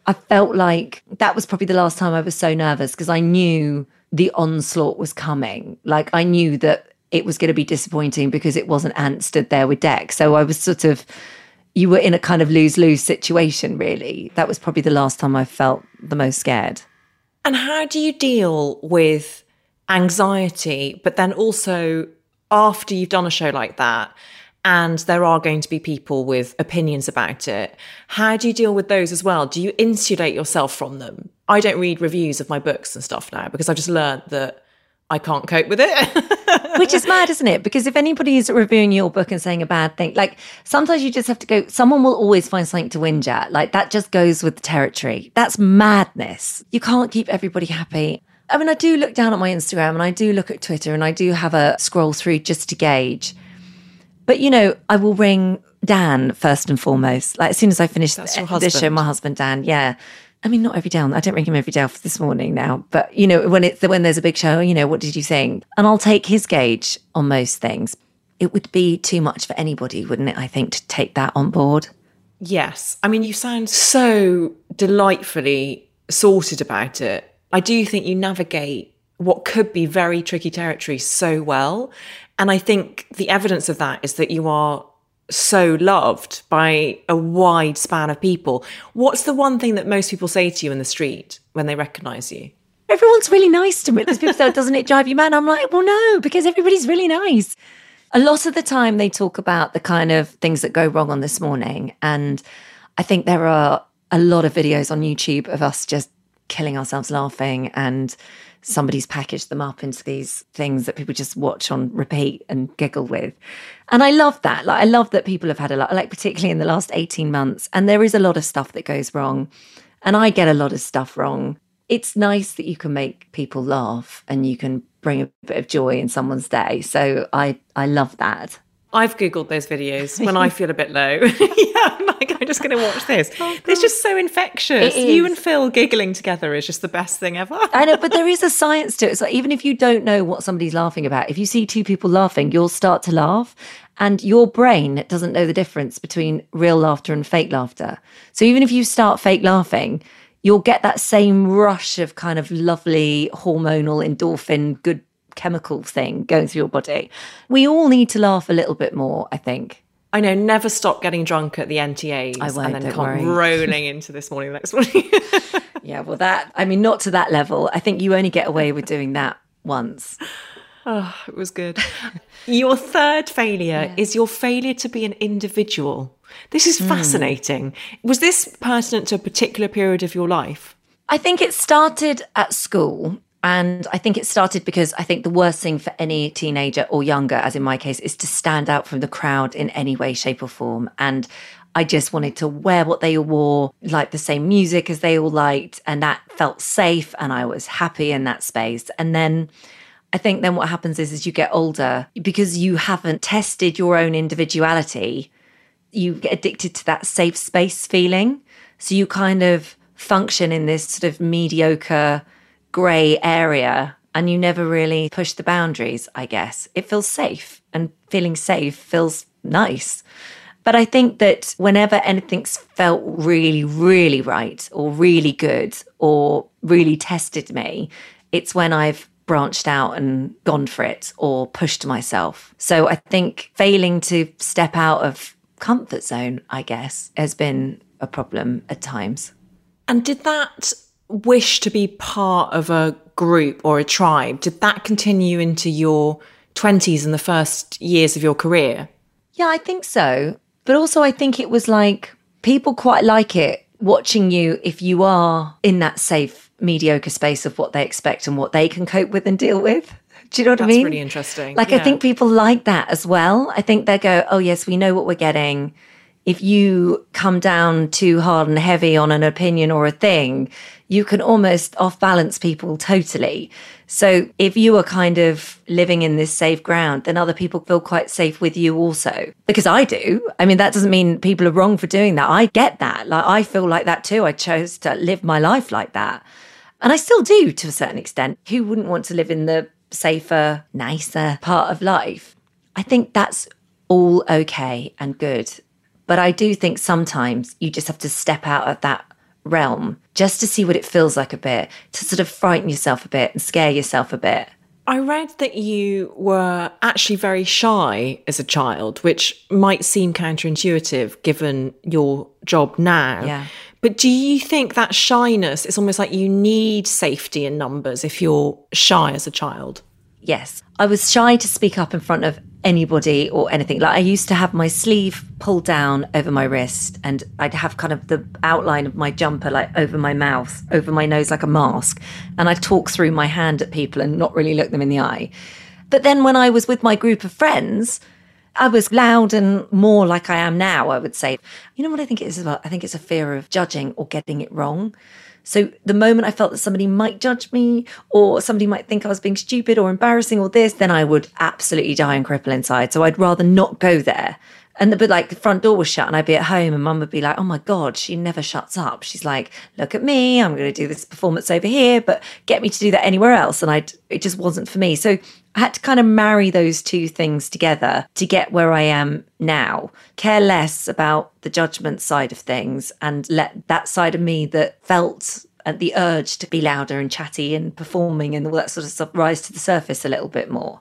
I felt like that was probably the last time I was so nervous because I knew the onslaught was coming. Like I knew that it was going to be disappointing because it wasn't Ant stood there with Dec. So I was sort of you were in a kind of lose lose situation, really. That was probably the last time I felt the most scared. And how do you deal with anxiety, but then also after you've done a show like that? And there are going to be people with opinions about it. How do you deal with those as well? Do you insulate yourself from them? I don't read reviews of my books and stuff now because I've just learned that I can't cope with it. Which is mad, isn't it? Because if anybody is reviewing your book and saying a bad thing, like sometimes you just have to go, someone will always find something to whinge at. Like that just goes with the territory. That's madness. You can't keep everybody happy. I mean, I do look down at my Instagram and I do look at Twitter and I do have a scroll through just to gauge. But, you know, I will ring Dan first and foremost. Like as soon as I finish this show, my husband Dan, yeah I mean, not every day. I don't ring him every day for this morning now, but you know, when it's when there's a big show, you know, what did you think? And I'll take his gauge on most things. It would be too much for anybody, wouldn't it? I think to take that on board. Yes. I mean, you sound so delightfully sorted about it. I do think you navigate what could be very tricky territory so well. And I think the evidence of that is that you are so loved by a wide span of people. What's the one thing that most people say to you in the street when they recognize you? Everyone's really nice to me. There's people say, oh, doesn't it drive you mad? I'm like, well, no, because everybody's really nice. A lot of the time they talk about the kind of things that go wrong on this morning. And I think there are a lot of videos on YouTube of us just killing ourselves laughing and somebody's packaged them up into these things that people just watch on repeat and giggle with. And I love that. Like I love that people have had a lot, like particularly in the last 18 months. And there is a lot of stuff that goes wrong. And I get a lot of stuff wrong. It's nice that you can make people laugh and you can bring a bit of joy in someone's day. So I I love that. I've googled those videos when I feel a bit low. yeah, I'm like, I'm just going to watch this. Oh, it's just so infectious. You and Phil giggling together is just the best thing ever. I know, but there is a science to it. So even if you don't know what somebody's laughing about, if you see two people laughing, you'll start to laugh, and your brain doesn't know the difference between real laughter and fake laughter. So even if you start fake laughing, you'll get that same rush of kind of lovely hormonal endorphin, good chemical thing going through your body. We all need to laugh a little bit more, I think. I know, never stop getting drunk at the NTAs and then come worry. rolling into this morning the next morning. yeah, well, that, I mean, not to that level. I think you only get away with doing that once. Oh, it was good. your third failure yeah. is your failure to be an individual. This is hmm. fascinating. Mm. Was this pertinent to a particular period of your life? I think it started at school. And I think it started because I think the worst thing for any teenager or younger, as in my case, is to stand out from the crowd in any way, shape, or form. And I just wanted to wear what they all wore, like the same music as they all liked. And that felt safe. And I was happy in that space. And then I think then what happens is as you get older, because you haven't tested your own individuality, you get addicted to that safe space feeling. So you kind of function in this sort of mediocre grey area and you never really push the boundaries, I guess. It feels safe and feeling safe feels nice. But I think that whenever anything's felt really, really right or really good or really tested me, it's when I've branched out and gone for it or pushed myself. So I think failing to step out of comfort zone, I guess, has been a problem at times. And did that wish to be part of a group or a tribe, did that continue into your 20s and the first years of your career? Yeah, I think so. But also, I think it was like people quite like it watching you if you are in that safe, mediocre space of what they expect and what they can cope with and deal with. Do you know what That's I mean? That's really interesting. Like, yeah. I think people like that as well. I think they go, oh, yes, we know what we're getting. If you come down too hard and heavy on an opinion or a thing, you can almost off balance people totally. So if you are kind of living in this safe ground, then other people feel quite safe with you also. Because I do. I mean, that doesn't mean people are wrong for doing that. I get that. Like I feel like that too. I chose to live my life like that. And I still do to a certain extent. Who wouldn't want to live in the safer, nicer part of life? I think that's all okay and good. But I do think sometimes you just have to step out of that realm just to see what it feels like a bit, to sort of frighten yourself a bit and scare yourself a bit. I read that you were actually very shy as a child, which might seem counterintuitive given your job now. Yeah. But do you think that shyness is almost like you need safety in numbers if you're shy as a child? Yes. I was shy to speak up in front of anybody or anything. Like I used to have my sleeve pulled down over my wrist and I'd have kind of the outline of my jumper like over my mouth, over my nose like a mask. And I'd talk through my hand at people and not really look them in the eye. But then when I was with my group of friends, I was loud and more like I am now, I would say. You know what I think it is about? I think it's a fear of judging or getting it wrong. So the moment I felt that somebody might judge me or somebody might think I was being stupid or embarrassing or this, then I would absolutely die and cripple inside. So I'd rather not go there And the, but like the front door was shut and I'd be at home and mum would be like, oh my God, she never shuts up. She's like, look at me, I'm going to do this performance over here, but get me to do that anywhere else. And I, it just wasn't for me. So I had to kind of marry those two things together to get where I am now. Care less about the judgment side of things and let that side of me that felt the urge to be louder and chatty and performing and all that sort of stuff rise to the surface a little bit more.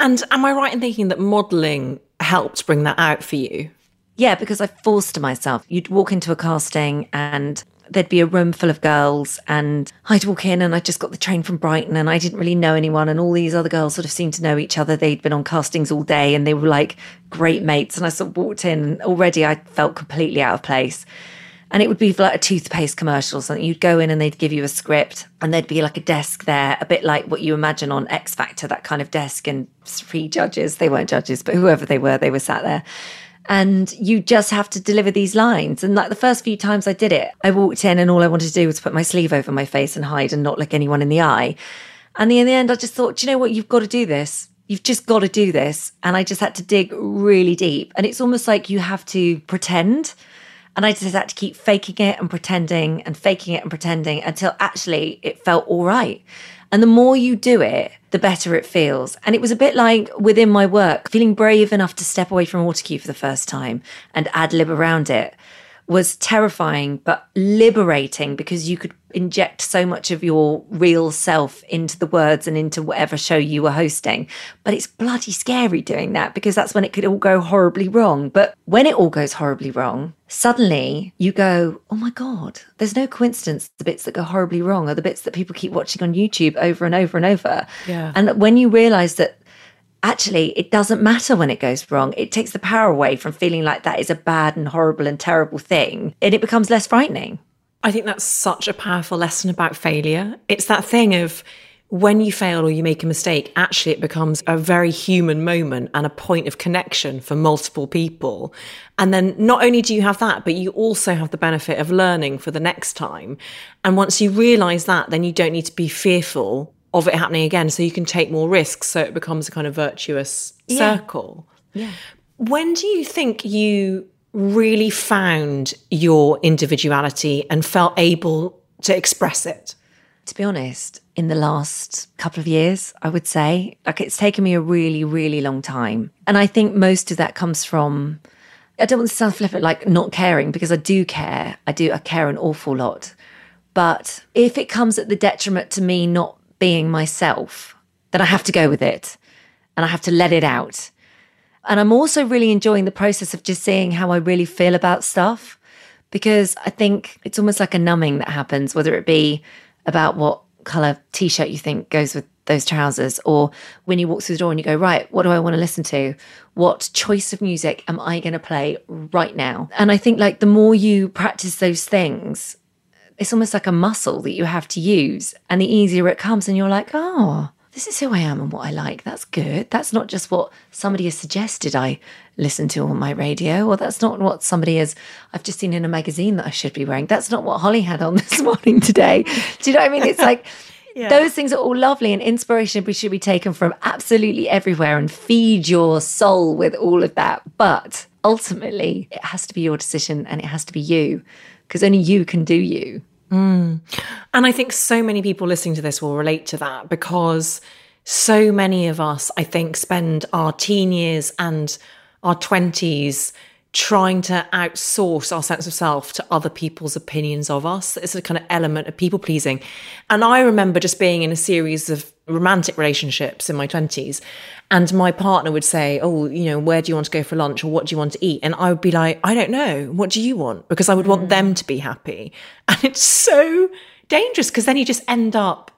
And am I right in thinking that modelling helped bring that out for you? Yeah, because I forced myself. You'd walk into a casting and there'd be a room full of girls and I'd walk in and I just got the train from Brighton and I didn't really know anyone and all these other girls sort of seemed to know each other. They'd been on castings all day and they were like great mates and I sort of walked in and already I felt completely out of place. And it would be like a toothpaste commercial or something. You'd go in and they'd give you a script and there'd be like a desk there, a bit like what you imagine on X Factor, that kind of desk and three judges. They weren't judges, but whoever they were, they were sat there and you just have to deliver these lines. And like the first few times I did it, I walked in and all I wanted to do was put my sleeve over my face and hide and not look anyone in the eye. And in the end, I just thought, do you know what? You've got to do this. You've just got to do this. And I just had to dig really deep. And it's almost like you have to pretend. And I just had to keep faking it and pretending and faking it and pretending until actually it felt all right. And the more you do it, the better it feels. And it was a bit like within my work, feeling brave enough to step away from autocue for the first time and ad lib around it was terrifying but liberating because you could inject so much of your real self into the words and into whatever show you were hosting. But it's bloody scary doing that because that's when it could all go horribly wrong. But when it all goes horribly wrong, suddenly you go, oh my God, there's no coincidence. The bits that go horribly wrong are the bits that people keep watching on YouTube over and over and over. Yeah. And when you realize that actually it doesn't matter when it goes wrong. It takes the power away from feeling like that is a bad and horrible and terrible thing, and it becomes less frightening. I think that's such a powerful lesson about failure. It's that thing of when you fail or you make a mistake, actually it becomes a very human moment and a point of connection for multiple people. And then not only do you have that, but you also have the benefit of learning for the next time. And once you realize that, then you don't need to be fearful of it happening again. So you can take more risks. So it becomes a kind of virtuous Yeah. circle. Yeah. When do you think you really found your individuality and felt able to express it? To be honest, in the last couple of years, I would say, like it's taken me a really, really long time. And I think most of that comes from, I don't want to sound flippant, like not caring, because I do care. I do, I care an awful lot. But if it comes at the detriment to me not being myself, then I have to go with it and I have to let it out. And I'm also really enjoying the process of just seeing how I really feel about stuff because I think it's almost like a numbing that happens, whether it be about what color t shirt you think goes with those trousers, or when you walk through the door and you go, right, what do I want to listen to? What choice of music am I going to play right now? And I think like the more you practice those things, it's almost like a muscle that you have to use. And the easier it comes, and you're like, oh, this is who I am and what I like. That's good. That's not just what somebody has suggested I listen to on my radio, or that's not what somebody has, I've just seen in a magazine that I should be wearing. That's not what Holly had on this morning today. Do you know what I mean? It's like, those things are all lovely and inspiration should be taken from absolutely everywhere and feed your soul with all of that. But ultimately, it has to be your decision and it has to be you because only you can do you. Mm. And I think so many people listening to this will relate to that because so many of us, I think, spend our teen years and our 20s trying to outsource our sense of self to other people's opinions of us. It's a kind of element of people pleasing. And I remember just being in a series of romantic relationships in my 20s and my partner would say oh you know where do you want to go for lunch or what do you want to eat and i would be like i don't know what do you want because i would want them to be happy and it's so dangerous because then you just end up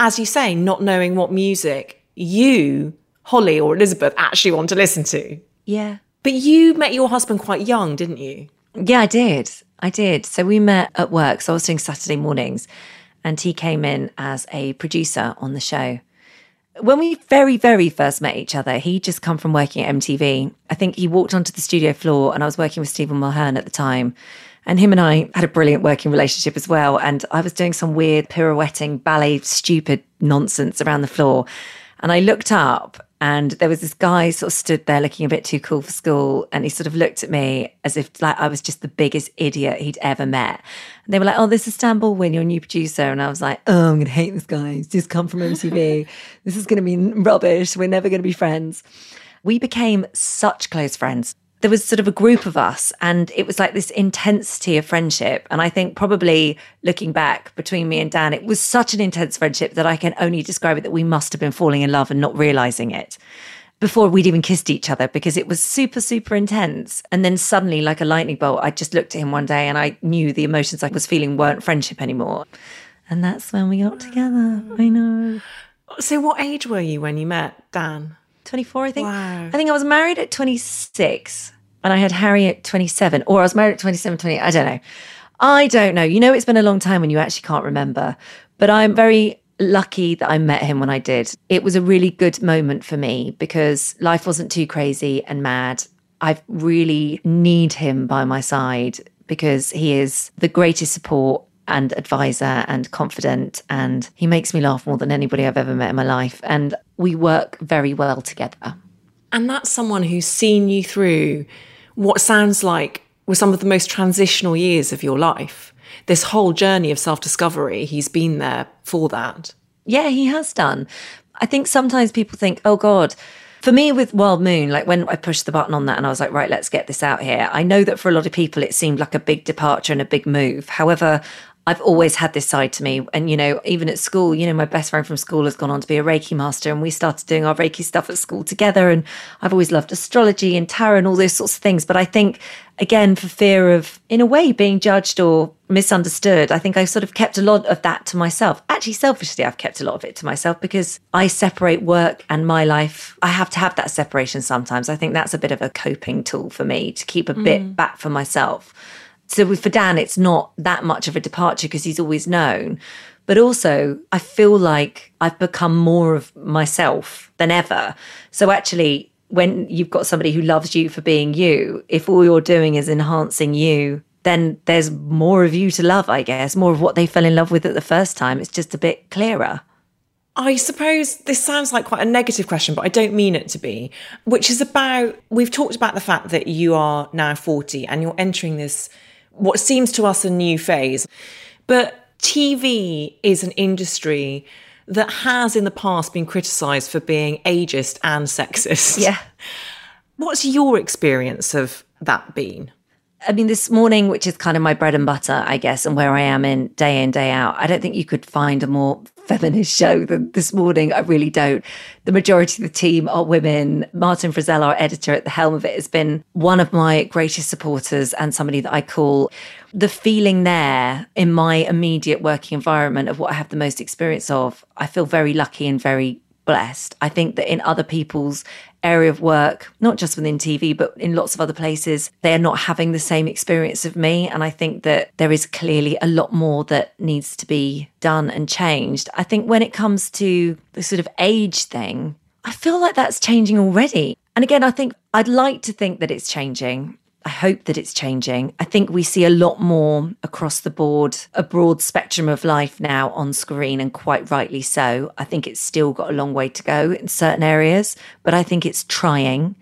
as you say not knowing what music you holly or elizabeth actually want to listen to Yeah. But you met your husband quite young didn't you Yeah, I did. I did. So we met at work. So I was doing Saturday mornings and he came in as a producer on the show. When we very, very first met each other, he'd just come from working at MTV. I think he walked onto the studio floor and I was working with Stephen Mulhern at the time. And him and I had a brilliant working relationship as well. And I was doing some weird pirouetting ballet, stupid nonsense around the floor. And I looked up And there was this guy sort of stood there looking a bit too cool for school. And he sort of looked at me as if like I was just the biggest idiot he'd ever met. And they were like, Oh, this is Dan Baldwin, your new producer. And I was like, Oh, I'm going to hate this guy. He's just come from MTV. this is going to be rubbish. We're never going to be friends. We became such close friends there was sort of a group of us and it was like this intensity of friendship. And i think probably looking back between me and dan it was such an intense friendship that i can only describe it that we must have been falling in love and not realizing it before we'd even kissed each other because it was super super intense. And then suddenly like a lightning bolt i just looked at him one day and i knew the emotions i was feeling weren't friendship anymore. And that's when we got together i know. So what age were you when you met dan? 24 i think. Wow. i think i was married at 26 and I had Harry at 27, or I was married at 27, 28. I don't know. I don't know. You know, it's been a long time when you actually can't remember. But I'm very lucky that I met him when I did. It was a really good moment for me because life wasn't too crazy and mad. I really need him by my side because he is the greatest support and advisor and confident and he makes me laugh more than anybody I've ever met in my life and we work very well together. And that's someone who's seen you through what sounds like were some of the most transitional years of your life. This whole journey of self discovery, he's been there for that. Yeah, he has done. I think sometimes people think, oh God, for me with Wylde Moon, like when I pushed the button on that and I was like, right, let's get this out here. I know that for a lot of people, it seemed like a big departure and a big move. However, I've always had this side to me. And, you know, even at school, you know, my best friend from school has gone on to be a Reiki master and we started doing our Reiki stuff at school together. And I've always loved astrology and tarot and all those sorts of things. But I think, again, for fear of, in a way, being judged or misunderstood, I think I sort of kept a lot of that to myself. Actually, selfishly, I've kept a lot of it to myself because I separate work and my life. I have to have that separation sometimes. I think that's a bit of a coping tool for me to keep a mm. bit back for myself. So for Dan, it's not that much of a departure because he's always known. But also, I feel like I've become more of myself than ever. So actually, when you've got somebody who loves you for being you, if all you're doing is enhancing you, then there's more of you to love, I guess, more of what they fell in love with at the first time. It's just a bit clearer. I suppose this sounds like quite a negative question, but I don't mean it to be, which is about we've talked about the fact that you are now 40 and you're entering this, what seems to us a new phase. But TV is an industry that has in the past been criticised for being ageist and sexist. Yeah. What's your experience of that been? I mean, this morning, which is kind of my bread and butter, I guess, and where I am in day in, day out, I don't think you could find a more feminist show than this morning. I really don't. The majority of the team are women. Martin Frizzell, our editor at the helm of it, has been one of my greatest supporters and somebody that I call the feeling there in my immediate working environment of what I have the most experience of. I feel very lucky and very blessed. I think that in other people's area of work, not just within TV, but in lots of other places, they're not having the same experience of me. And I think that there is clearly a lot more that needs to be done and changed. I think when it comes to the sort of age thing, I feel like that's changing already. And again, I think I'd like to think that it's changing. I hope that it's changing. I think we see a lot more across the board, a broad spectrum of life now on screen, and quite rightly so. I think it's still got a long way to go in certain areas, but I think it's trying.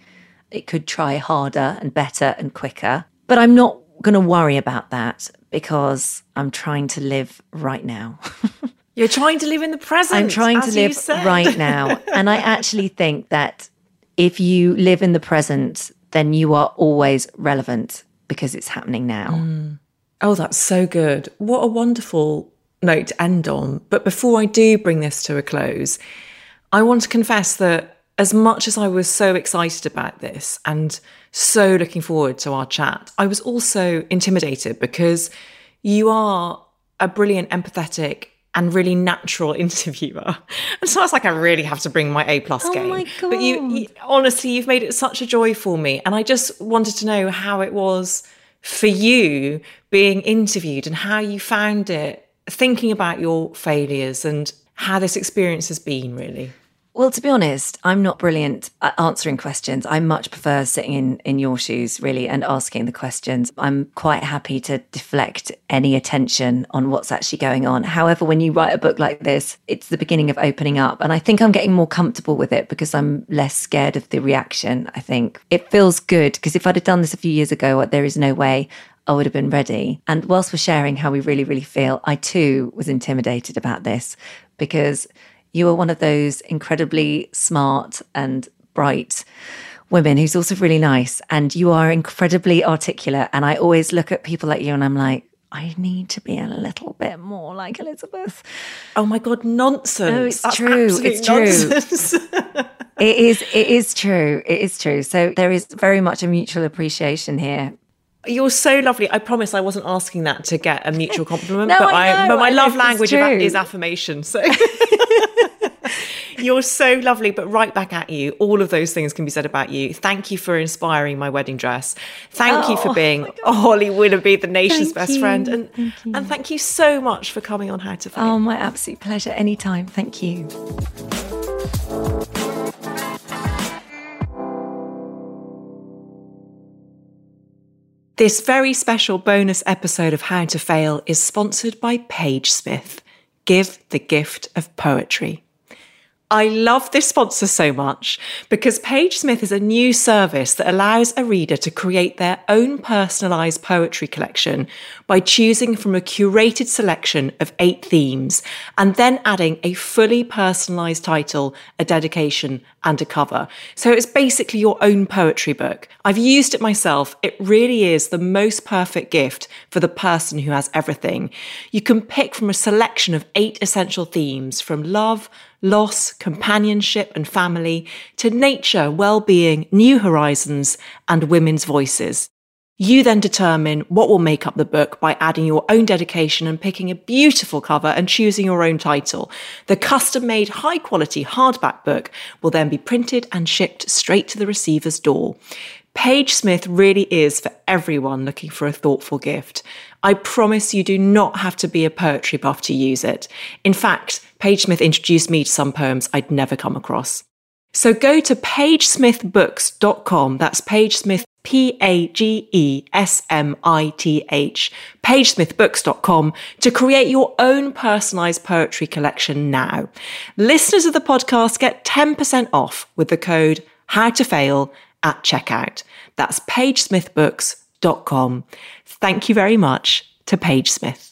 It could try harder and better and quicker. But I'm not going to worry about that because I'm trying to live right now. You're trying to live in the present. I'm trying to live right now. And I actually think that if you live in the present, then you are always relevant because it's happening now. Mm. Oh, that's so good. What a wonderful note to end on. But before I do bring this to a close, I want to confess that as much as I was so excited about this and so looking forward to our chat, I was also intimidated because you are a brilliant, empathetic, and really natural interviewer. And so I was like, I really have to bring my A plus oh game. my But you, you honestly, you've made it such a joy for me. And I just wanted to know how it was for you being interviewed and how you found it thinking about your failures and how this experience has been really. Well, to be honest, I'm not brilliant at answering questions. I much prefer sitting in, in your shoes, really, and asking the questions. I'm quite happy to deflect any attention on what's actually going on. However, when you write a book like this, it's the beginning of opening up. And I think I'm getting more comfortable with it because I'm less scared of the reaction. I think it feels good because if I'd have done this a few years ago, there is no way I would have been ready. And whilst we're sharing how we really, really feel, I too was intimidated about this because you are one of those incredibly smart and bright women who's also really nice and you are incredibly articulate and i always look at people like you and i'm like I need to be a little bit more like Elizabeth. Oh my god, nonsense! No, it's That's true. It's true. it is. It is true. It is true. So there is very much a mutual appreciation here. You're so lovely. I promise I wasn't asking that to get a mutual compliment, no, but I, I but my love language is affirmation. So You're so lovely, but right back at you. All of those things can be said about you. Thank you for inspiring my wedding dress. Thank oh, you for oh being Holly Willoughby, the nation's thank best you. friend. And thank and thank you so much for coming on How to Fail. Oh, my absolute pleasure. Anytime. Thank you. This very special bonus episode of How to Fail is sponsored by Page Smith. Give the gift of poetry. I love this sponsor so much because PageSmith is a new service that allows a reader to create their own personalized poetry collection by choosing from a curated selection of eight themes and then adding a fully personalized title, a dedication, and a cover. So it's basically your own poetry book. I've used it myself. It really is the most perfect gift for the person who has everything. You can pick from a selection of eight essential themes from love, loss, companionship and family, to nature, well-being, new horizons, and women's voices. You then determine what will make up the book by adding your own dedication and picking a beautiful cover and choosing your own title. The custom made high quality hardback book will then be printed and shipped straight to the receiver's door. Page Smith really is for everyone looking for a thoughtful gift. I promise you do not have to be a poetry buff to use it. In fact, Page Smith introduced me to some poems I'd never come across. So go to pagesmithbooks.com. That's pagesmith, P A G E S M I T H, pagesmithbooks.com to create your own personalized poetry collection now. Listeners of the podcast get 10% off with the code how to fail at checkout. That's pagesmithbooks.com. Thank you very much to Page Smith.